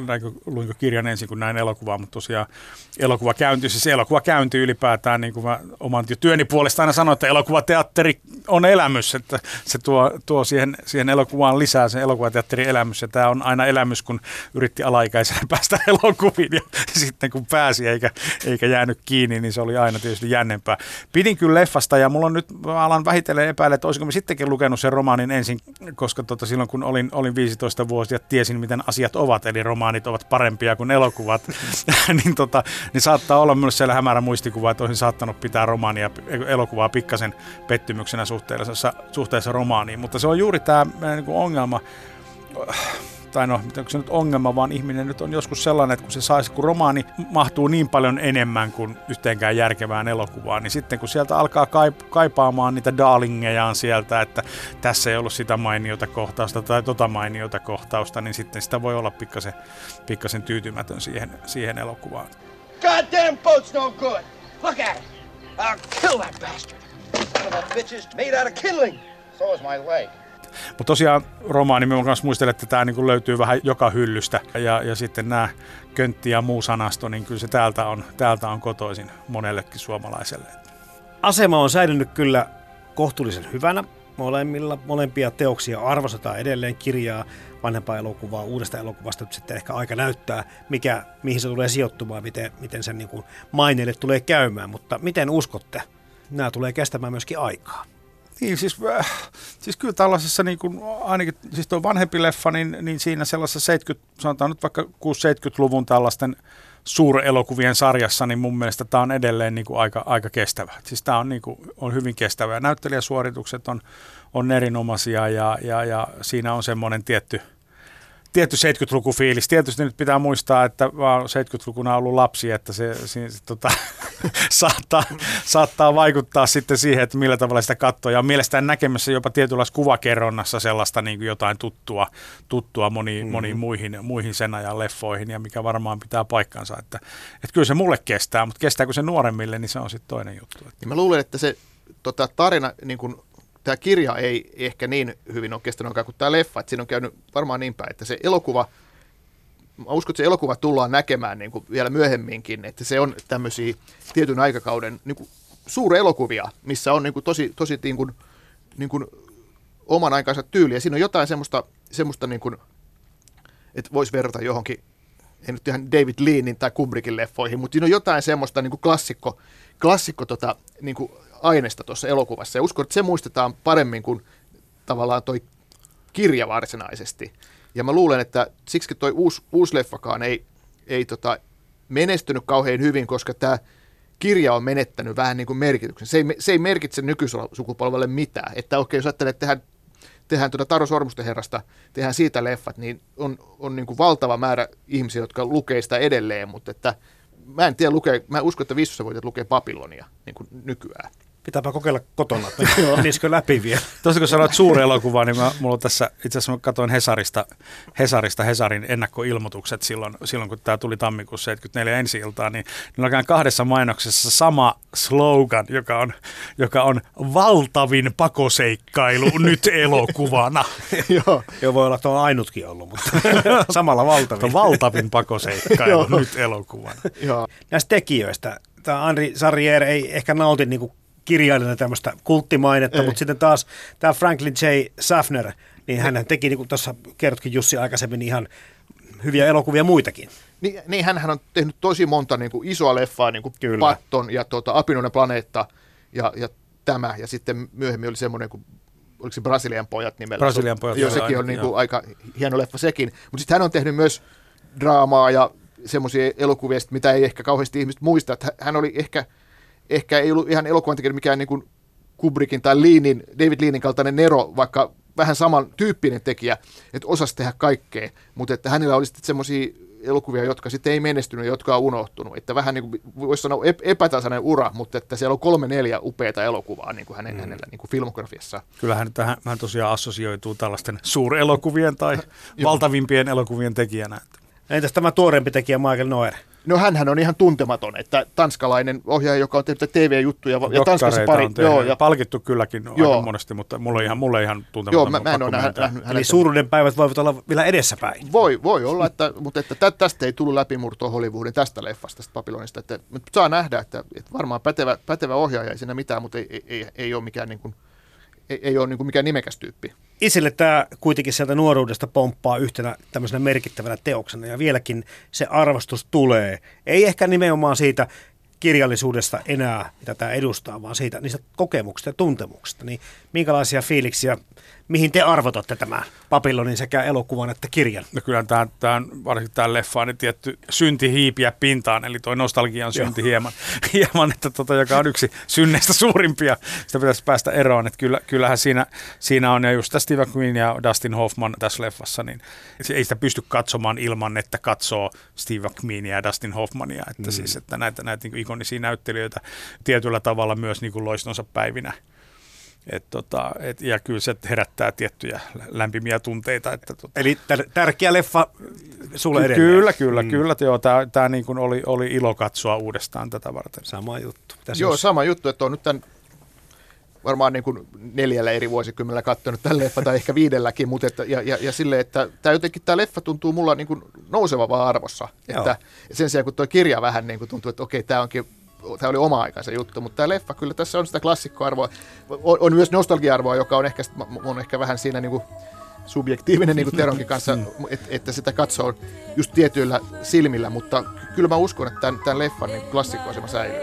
näinkö, luinko kirjan ensin kun näin elokuvaa, mutta tosiaan elokuva käynti, siis elokuva käynti ylipäätään, niin kuin mä oman työni puolesta aina sanoin, että elokuvateatteri on elämys, että se tuo, tuo siihen, siihen elokuvaan lisää sen elokuvateatterin elämys, ja tämä on aina elämys, kun yritti alaikäisenä päästä elokuviin, ja sitten kun pääsi eikä, eikä jäänyt kiinni, niin se oli aina tietysti jännempää. Pidin kyllä leffasta, ja mulla on nyt, mä alan vähitellen epäillä, että olisiko mä sittenkin lukenut sen romaanin ensin, koska tota, silloin kun olin, olin 15 vuosia, tiesin miten asiat ovat, eli romaanit ovat parempia kuin elokuvat, niin, tota, niin saattaa olla myös siellä hämärä muistikuva, että olisin saattanut pitää romaania, elokuvaa pikkasen pettymyksenä suhteessa, suhteessa romaaniin, mutta se on juuri tämä niin ongelma, tai no, onko se nyt ongelma, vaan ihminen nyt on joskus sellainen, että kun se saisi, kun romaani mahtuu niin paljon enemmän kuin yhteenkään järkevään elokuvaan, niin sitten kun sieltä alkaa kaip- kaipaamaan niitä darlingejaan sieltä, että tässä ei ollut sitä mainiota kohtausta tai tota mainiota kohtausta, niin sitten sitä voi olla pikkasen, pikkasen tyytymätön siihen, siihen elokuvaan. Goddamn boat's no good. Look at it. I'll kill that bastard. Son of a bitch is made out of kindling. So is my leg. Mutta tosiaan romaani, mä kanssa muistelen, että tämä niinku löytyy vähän joka hyllystä. Ja, ja sitten nämä köntti ja muu sanasto, niin kyllä se täältä on, täältä on kotoisin monellekin suomalaiselle. Asema on säilynyt kyllä kohtuullisen hyvänä. Molemmilla, molempia teoksia arvostetaan edelleen kirjaa, vanhempaa elokuvaa, uudesta elokuvasta. Nyt sitten ehkä aika näyttää, mikä, mihin se tulee sijoittumaan, miten, miten sen niin maineille tulee käymään. Mutta miten uskotte, nämä tulee kestämään myöskin aikaa? Niin, siis, äh, siis kyllä tällaisessa, niin kuin, ainakin siis tuo vanhempi leffa, niin, niin siinä sellaisessa 70, sanotaan nyt vaikka 6-70-luvun tällaisten suurelokuvien sarjassa, niin mun mielestä tämä on edelleen niin kuin aika, aika kestävä. Siis tämä on, niin kuin, on hyvin kestävä. Näyttelijäsuoritukset on, on erinomaisia ja, ja, ja siinä on semmoinen tietty, tietty 70-lukufiilis. Tietysti nyt pitää muistaa, että mä oon 70-lukuna ollut lapsi, että se, se, se tota, saattaa, saattaa vaikuttaa sitten siihen, että millä tavalla sitä katsoo. Ja on mielestäni näkemässä jopa tietynlaisessa kuvakerronnassa sellaista niin kuin jotain tuttua, tuttua moniin, mm-hmm. moniin muihin, muihin sen ajan leffoihin, ja mikä varmaan pitää paikkansa. Että, että kyllä se mulle kestää, mutta kestääkö se nuoremmille, niin se on sitten toinen juttu. Että. Ja mä luulen, että se tota, tarina, niin kun, tämä kirja ei ehkä niin hyvin ole kestänyt kuin tämä leffa, että siinä on käynyt varmaan niin päin, että se elokuva – mä uskon, että se elokuva tullaan näkemään niin kuin vielä myöhemminkin, että se on tämmöisiä tietyn aikakauden niin kuin elokuvia, missä on niin kuin tosi, tosi niin kuin, niin kuin oman aikansa tyyliä. Siinä on jotain semmoista, semmoista niin kuin, että voisi verrata johonkin, ei nyt ihan David Leanin tai Kubrickin leffoihin, mutta siinä on jotain semmoista niin kuin klassikko, klassikko tota, niin kuin aineesta tuossa elokuvassa. Ja uskon, että se muistetaan paremmin kuin tavallaan toi kirja varsinaisesti. Ja mä luulen, että siksi toi uusi, uusi leffakaan ei, ei tota, menestynyt kauhean hyvin, koska tämä kirja on menettänyt vähän niin kuin merkityksen. Se ei, se ei merkitse nykysukupolvelle mitään. Että okei, jos ajattelee, että tehdään, tehdään tuota Taro Sormusten herrasta, tehdään siitä leffat, niin on, on niin kuin valtava määrä ihmisiä, jotka lukee sitä edelleen, mutta että mä en tiedä lukee, mä uskon, että viistossa voit lukea Babylonia niin kuin nykyään. Pitääpä kokeilla kotona, menisikö läpi vielä. Tuossa kun sanoit suuri elokuva, niin mä, mulla tässä, itse asiassa mä katsoin Hesarista, Hesarista Hesarin ennakkoilmoitukset silloin, silloin kun tämä tuli tammikuussa 74 ensi iltaa, niin niillä on kahdessa mainoksessa sama slogan, joka on, joka on valtavin pakoseikkailu nyt elokuvana. Joo. Joo, voi olla, että on ainutkin ollut, mutta samalla valtavin. valtavin pakoseikkailu nyt elokuvana. Joo. Näistä tekijöistä, tämä Andri Sarrier ei ehkä nauti niin kuin kirjailijana tämmöistä kulttimainetta, Ei. mutta sitten taas tämä Franklin J. Safner, niin hän teki, niin kuin tuossa kerrotkin Jussi aikaisemmin, niin ihan hyviä elokuvia muitakin. Niin, niin hän on tehnyt tosi monta niin kuin isoa leffaa, niin kuin Kyllä. Patton ja tuota, Apinoinen planeetta ja, ja tämä, ja sitten myöhemmin oli semmoinen kuin oliko se Brasilian pojat nimellä? Brasilian pojat. Joo, sekin on niin kuin aika hieno leffa sekin. Mutta sitten hän on tehnyt myös draamaa ja semmoisia elokuvia, mitä ei ehkä kauheasti ihmiset muista. Että hän oli ehkä ehkä ei ollut ihan elokuvan tekijä mikään niin kuin Kubrickin tai Leanin, David Leanin kaltainen Nero, vaikka vähän saman tyyppinen tekijä, että osasi tehdä kaikkea, mutta että hänellä oli sitten semmoisia elokuvia, jotka sitten ei menestynyt, jotka on unohtunut. Että vähän niin kuin, voisi sanoa epätasainen ura, mutta että siellä on kolme neljä upeita elokuvaa niin kuin hänen, mm. hänellä niin kuin filmografiassa. Kyllähän tähän hän tosiaan assosioituu tällaisten suurelokuvien tai valtavimpien elokuvien tekijänä. Entäs tämä tuoreempi tekijä Michael Noer? No hänhän on ihan tuntematon, että tanskalainen ohjaaja, joka on tehnyt TV-juttuja. Ja Tanskassa pari, joo, ja, palkittu kylläkin joo. aika monesti, mutta mulla on ihan, mulla on ihan tuntematon. Joo, mä, mä en ole nähnyt, nähnyt Eli suuruuden päivät voivat olla vielä edessäpäin. Voi, voi olla, että, mutta että tästä ei tullut läpimurtoa Hollywoodin tästä leffasta, tästä Babylonista. Että, mutta saa nähdä, että, että varmaan pätevä, pätevä ohjaaja ei siinä mitään, mutta ei, ei, ei, ei ole mikään niin kuin, ei, ei ole niin kuin mikään nimekäs tyyppi. Isille tämä kuitenkin sieltä nuoruudesta pomppaa yhtenä tämmöisenä merkittävänä teoksena ja vieläkin se arvostus tulee. Ei ehkä nimenomaan siitä kirjallisuudesta enää, mitä tämä edustaa, vaan siitä niistä kokemuksista ja tuntemuksista. Niin minkälaisia fiiliksiä mihin te arvotatte tämä Babylonin sekä elokuvan että kirjan? No kyllä tämä, tämä varsinkin tämä leffa on niin tietty synti hiipiä pintaan, eli tuo nostalgia on synti hieman, hieman että tota, joka on yksi synneistä suurimpia, sitä pitäisi päästä eroon, että kyllä, kyllähän siinä, siinä on, ja just Steve McQueen ja Dustin Hoffman tässä leffassa, niin ei sitä pysty katsomaan ilman, että katsoo Steve McQueenia ja Dustin Hoffmania, että mm. siis, että näitä, näitä niin ikonisia näyttelijöitä tietyllä tavalla myös niin kuin loistonsa päivinä et tota, et, ja kyllä se herättää tiettyjä lämpimiä tunteita. Että tota. Eli tär- tärkeä leffa sulle Ky- edelleen. Kyllä, kyllä, mm. kyllä. Tämä, tämä niin kuin oli, oli ilo katsoa uudestaan tätä varten. Sama juttu. Mitäs joo, jos... sama juttu, että on nyt tämän varmaan niin kuin neljällä eri vuosikymmenellä katsonut tämän leffa tai ehkä viidelläkin, mutta että, ja, ja, ja sille, että tämä jotenkin tämä leffa tuntuu mulla niin kuin nouseva vaan arvossa. Että sen sijaan kun tuo kirja vähän niin kuin tuntuu, että okei, tämä onkin tämä oli oma aikansa juttu, mutta tämä leffa kyllä tässä on sitä klassikkoarvoa. On, on myös nostalgiarvoa, joka on ehkä, on ehkä vähän siinä niin kuin subjektiivinen niin kuin Teronkin kanssa, että, että sitä katsoo just tietyillä silmillä, mutta kyllä mä uskon, että tämän, tämän leffan niin klassikkoasema säilyy.